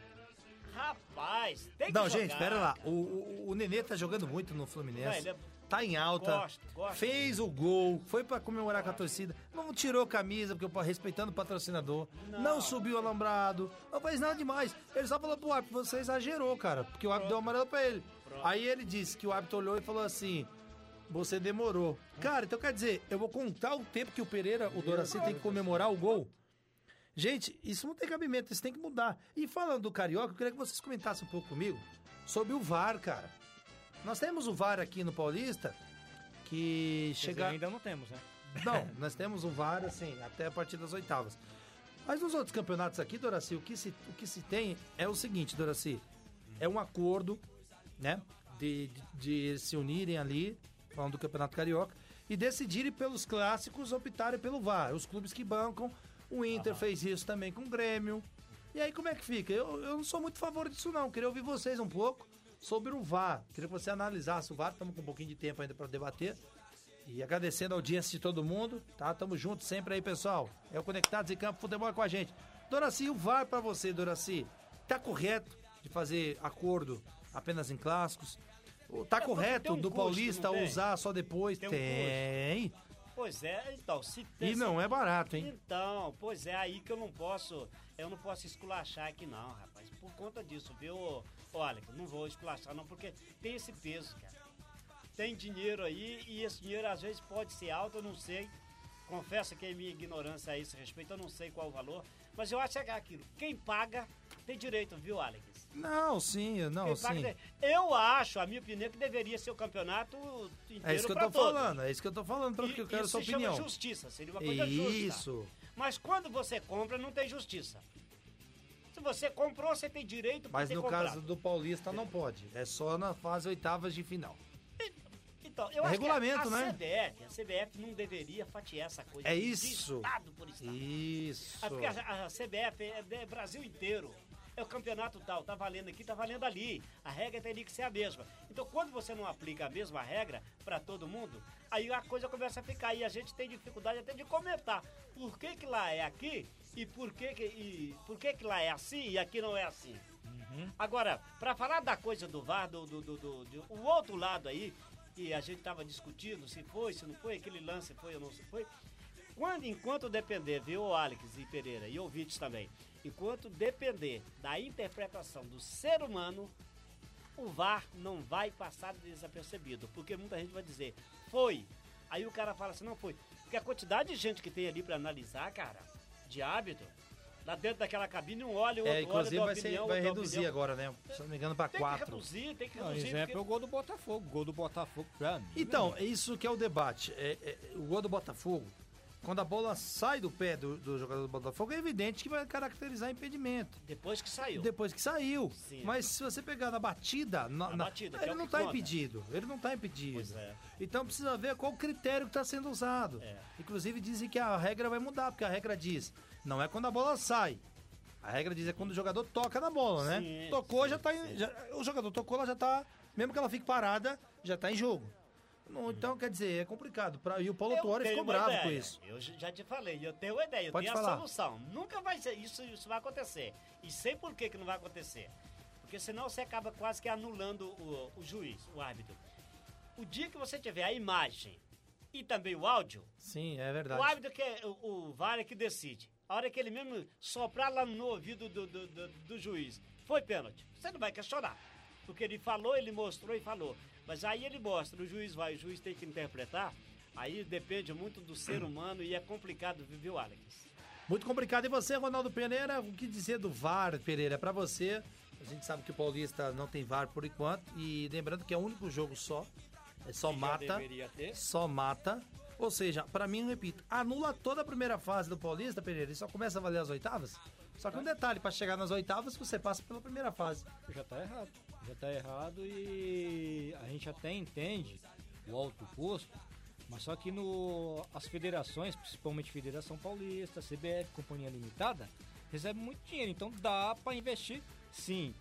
Rapaz, tem que Não, jogar. gente, pera lá. O, o, o Nenê tá jogando muito no Não, Fluminense. ele é- Tá em alta. Gosto, gosto. Fez o gol, foi pra comemorar com a torcida. Não tirou camisa, porque eu- respeitando o patrocinador. Não, Não. subiu alambrado. Não fez nada demais. Ele só falou pro árbitro, você exagerou, cara. Porque o árbitro deu amarelo pra ele. Aí ele disse que o árbitro olhou e falou assim: Você demorou. Cara, então quer dizer, eu vou contar o tempo que o Pereira, o Doraci, tem que comemorar o gol. Gente, isso não tem cabimento, isso tem que mudar. E falando do Carioca, eu queria que vocês comentassem um pouco comigo sobre o VAR, cara. Nós temos o VAR aqui no Paulista, que chega... ainda não temos, né? Não, nós temos o VAR, assim, até a partir das oitavas. Mas nos outros campeonatos aqui, Doraci, o que se, o que se tem é o seguinte, Doraci. É um acordo, né? De, de, de se unirem ali, falando do Campeonato Carioca, e decidirem pelos clássicos optarem pelo VAR. Os clubes que bancam, o Inter fez isso também com o Grêmio. E aí como é que fica? Eu, eu não sou muito a favor disso não, queria ouvir vocês um pouco sobre o VAR. Queria que você analisasse o VAR, estamos com um pouquinho de tempo ainda para debater. E agradecendo a audiência de todo mundo, tá? Tamo junto sempre aí, pessoal. É o Conectados em Campo Futebol com a gente. Doraci, o VAR pra você, Doraci. Tá correto de fazer acordo apenas em clássicos? Tá É, correto um do custo, Paulista usar só depois? Tem um tem. Pois é, então, se tem. E não é barato, hein? Então, pois é, aí que eu não posso. Eu não posso esculachar aqui não, rapaz. Por conta disso, viu? Olha, não vou esculachar não, porque tem esse peso, cara. Tem dinheiro aí e esse dinheiro às vezes pode ser alto, eu não sei. Confesso que é minha ignorância a esse respeito, eu não sei qual o valor. Mas eu acho que é aquilo. Quem paga tem direito, viu, Alex? Não, sim, não, sim. Eu acho, a minha opinião, que deveria ser o campeonato inteiro É isso que eu tô todos. falando, é isso que eu tô falando, pronto, E- que eu quero isso sua se chama opinião. justiça, seria uma coisa justa. Isso. Mas quando você compra, não tem justiça. Se você comprou, você tem direito pra Mas no comprado. caso do Paulista não pode. É só na fase oitavas de final. Então, eu É acho regulamento, que a, a né? CBF, a CBF não deveria fatiar essa coisa. É isso. Estado por estado. Isso. Ah, porque a, a CBF é, é Brasil inteiro. É o campeonato tal, tá valendo aqui, tá valendo ali. A regra teria que ser a mesma. Então, quando você não aplica a mesma regra para todo mundo, aí a coisa começa a ficar. E a gente tem dificuldade até de comentar por que, que lá é aqui e por que, que, e por que, que lá é assim e aqui não é assim. Agora, para falar da coisa do VAR, do, do, do, do- do- o outro lado aí, que a gente estava discutindo se foi, se não foi, aquele lance foi ou não se foi. Quando, enquanto depender, viu, Alex e Pereira, e ouvintes também, enquanto depender da interpretação do ser humano, o VAR não vai passar desapercebido, porque muita gente vai dizer, foi. Aí o cara fala assim, não foi. Porque a quantidade de gente que tem ali para analisar, cara, de hábito, lá dentro daquela cabine, um olha, o outro É, inclusive olha, vai, ser- opinião, vai outro dá reduzir opinião. agora, né? Se não me engano, pra Tem que quatro. reduzir, tem que Não, reduzir. exemplo é porque- o gol do Botafogo. O gol do Botafogo pra mim. Então, é isso que é o debate. É, é, o gol do Botafogo, quando a bola sai do pé do, do jogador do Botafogo, é evidente que vai caracterizar impedimento. Depois que saiu. Depois que saiu. Sim. Mas se você pegar na batida, na, Na batida, que ele é não está impedido. Ele não está impedido. É. Então precisa ver qual o critério que está sendo usado. É. Inclusive dizem que a regra vai mudar, porque a regra diz, não é quando a bola sai. A regra diz é quando o jogador toca na bola, né? Sim, Tocou, sim, já tá já- o jogador tocou, ela já tá, mesmo que ela fique parada, já tá em jogo. Não, então, quer dizer, é complicado. Pra, e o Paulo Tuori ficou bravo com isso. Eu já te falei, eu tenho uma ideia, eu Pode tenho falar. a solução. Nunca vai ser, isso, isso vai acontecer. E sei por que, que não vai acontecer. Porque senão você acaba quase que anulando o, o juiz, o árbitro. O dia que você tiver a imagem e também o áudio, Sim, é verdade. o árbitro que é o, o VAR é que decide. A hora que ele mesmo soprar lá no ouvido do, do, do- do juiz, foi pênalti. Você não vai questionar. Porque ele falou, ele mostrou e falou. Mas aí ele mostra, o juiz vai, o juiz tem que interpretar. Aí depende muito do ser humano e é complicado, viu, Alex? Muito complicado. E você, Ronaldo Pereira, o que dizer do VAR, Pereira? Pra você, a gente sabe que o Paulista não tem VAR por enquanto. E lembrando que é o único jogo só. É só Já mata. Só mata. Ou seja, pra mim, eu repito, anula toda a primeira fase do Paulista, Pereira, e só começa a valer as oitavas. Só que um detalhe, pra chegar nas oitavas, você passa pela primeira fase. Já tá errado. Já tá errado e a gente até entende o alto custo, mas só que no, as federações, principalmente Federação Paulista, CBF, Companhia Limitada, recebem muito dinheiro, então dá pra investir sim.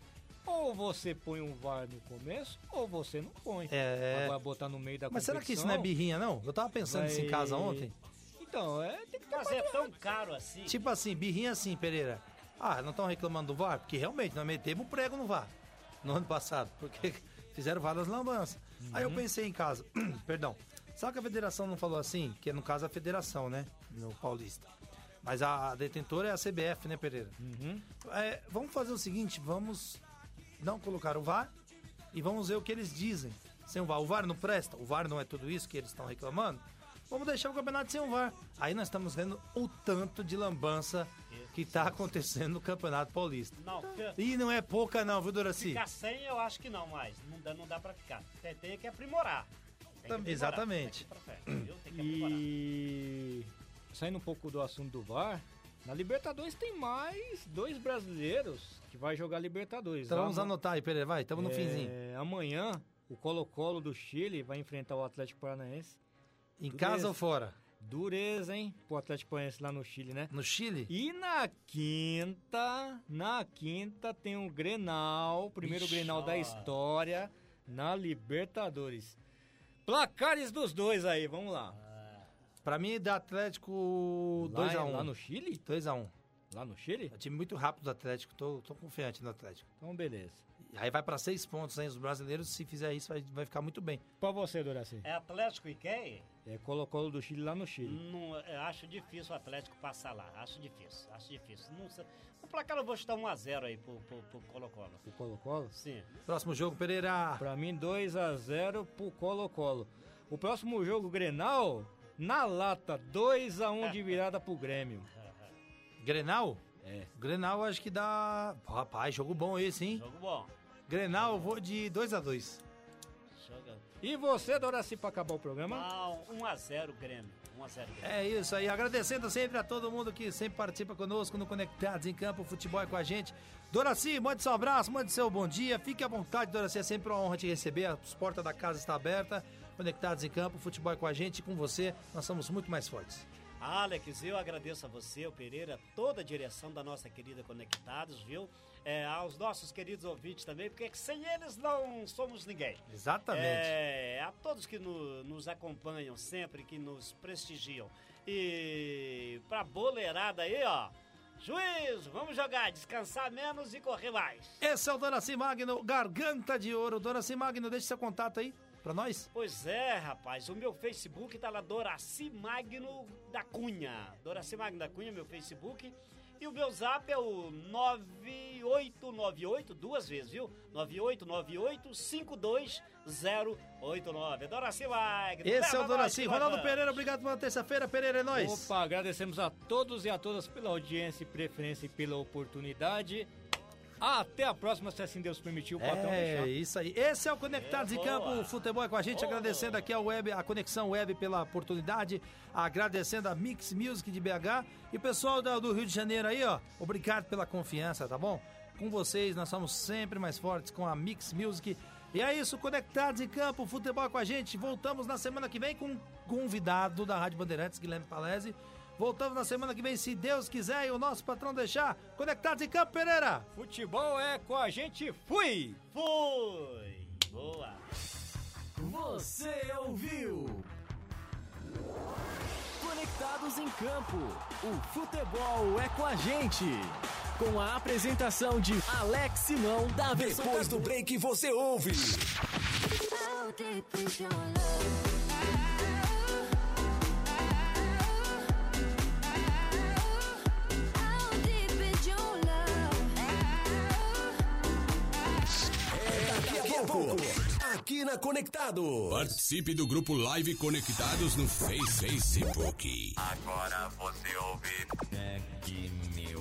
Ou você põe um VAR no começo, ou você não põe. É. Agora botar no meio da Mas será que isso não é birrinha, não? Eu tava pensando isso em vai- casa ontem. Então, é, tem que ter Mas é tão caro assim. Tipo assim, birrinha assim, Pereira. Ah, não estão reclamando do VAR? Porque realmente nós metemos prego no VAR no ano passado, porque fizeram várias lambanças. Aí eu pensei em casa, perdão. Sabe que a federação não falou assim? Que no caso é a federação, né? No Paulista. Mas a detentora é a CBF, né, Pereira? É, vamos fazer o seguinte, vamos não colocar o VAR e vamos ver o que eles dizem. sem o VAR. O VAR não presta, o VAR não é tudo isso que eles estão reclamando. Vamos deixar o campeonato sem o VAR. Aí nós estamos vendo o tanto de lambança que está acontecendo no Campeonato Paulista. Não, E não é pouca não, viu, Doraci? ficar sem eu acho que não mais. Não dá, não dá pra ficar. Tem, tem que aprimorar. Tem que exatamente. tem que frente. E saindo um pouco do assunto do VAR, na Libertadores tem mais dois brasileiros que vai jogar Libertadores. Então vamos anotar aí, Pereira, vai, estamos no é, finzinho. Amanhã, o Colo-Colo do Chile vai enfrentar o Atlético Paranaense. Em tudo casa isso. ou fora? Dureza, hein? Pro Atlético Paranaense lá no Chile, né? No Chile? E na quinta, na quinta tem o Grenal, o primeiro Grenal da história na Libertadores. Placares dos dois aí, vamos lá. Pra mim, dá Atlético Lá, 2x1. lá no Chile? 2x1. Lá no Chile? É um time muito rápido do Atlético, tô, tô confiante no Atlético. Então, beleza. Aí vai pra seis pontos, hein? Os brasileiros, se fizer isso, vai, vai ficar muito bem. Pra você, Doraci. É Atlético e quem? É Colo-Colo do Chile lá no Chile. Não, eu acho difícil o Atlético passar lá. Acho difícil, acho difícil. Não sei. O placar eu vou chutar 1x0 aí pro, pro, pro Colo-Colo. O Colo-Colo? Sim. Próximo jogo, Pereira. Pra mim, 2x0 pro Colo-Colo. O próximo jogo, Grenal, na lata, 2x1 de virada pro Grêmio. Grenal? É. Grenal acho que dá. Rapaz, jogo bom esse, hein? Jogo bom. Grenal, eu vou de 2x2. Joga. E você, Doraci, pra acabar o programa? Não, 1x0 Grêmio. 1x0 Grêmio. É isso aí, agradecendo sempre a todo mundo que sempre participa conosco no Conectados em Campo, futebol é com a gente. Doraci, mande seu abraço, mande seu bom dia, fique à vontade, Doraci, é sempre uma honra te receber, a porta da casa está aberta. Conectados em Campo, futebol é com a gente, e com você, nós somos muito mais fortes. Alex, eu agradeço a você, o Pereira, toda a direção da nossa querida Conectados, viu? É, aos nossos queridos ouvintes também, porque sem eles não somos ninguém. Exatamente. É, a todos que no- nos acompanham sempre, que nos prestigiam. E pra boleirada aí, ó. Juízo, vamos jogar, descansar menos e correr mais. Esse é o Doraci Magno, Garganta de Ouro. Doraci Magno, deixe seu contato aí pra nós. Pois é, rapaz, o meu Facebook tá lá, Doraci Magno da Cunha. Doraci Magno da Cunha, meu Facebook. E o meu zap é o 9898, duas vezes, viu? 9898-52089. É Doraci Magno. Esse é o Doraci. Ronaldo. Pereira, obrigado pela terça-feira. Pereira é nóis. Opa, agradecemos a todos e a todas pela audiência e preferência e pela oportunidade. Até a próxima, se assim Deus permitir, o patrão É deixar. isso aí. Esse é o Conectados É, em. Campo. Futebol é com a gente. Boa. Agradecendo aqui a web, a Conexão Web pela oportunidade. Agradecendo a Mix Music de BH. E o pessoal do Rio de Janeiro aí, ó. Obrigado pela confiança, tá bom? Com vocês, nós somos sempre mais fortes com a Mix Music. E é isso, Conectados em Campo, futebol é com a gente. Voltamos na semana que vem com um convidado da Rádio Bandeirantes, Guilherme Palese. Voltamos na semana que vem, se Deus quiser e o nosso patrão deixar. Conectados em Campo, Pereira. Futebol é com a gente. Fui! Fui! Boa! Você ouviu? Conectados em Campo. O futebol é com a gente. Com a apresentação de Alex Simão da Depois do break você ouve. Pouco, aqui na Conectado. Participe do grupo Live Conectados no Face- Facebook. Agora você ouve. Jack New.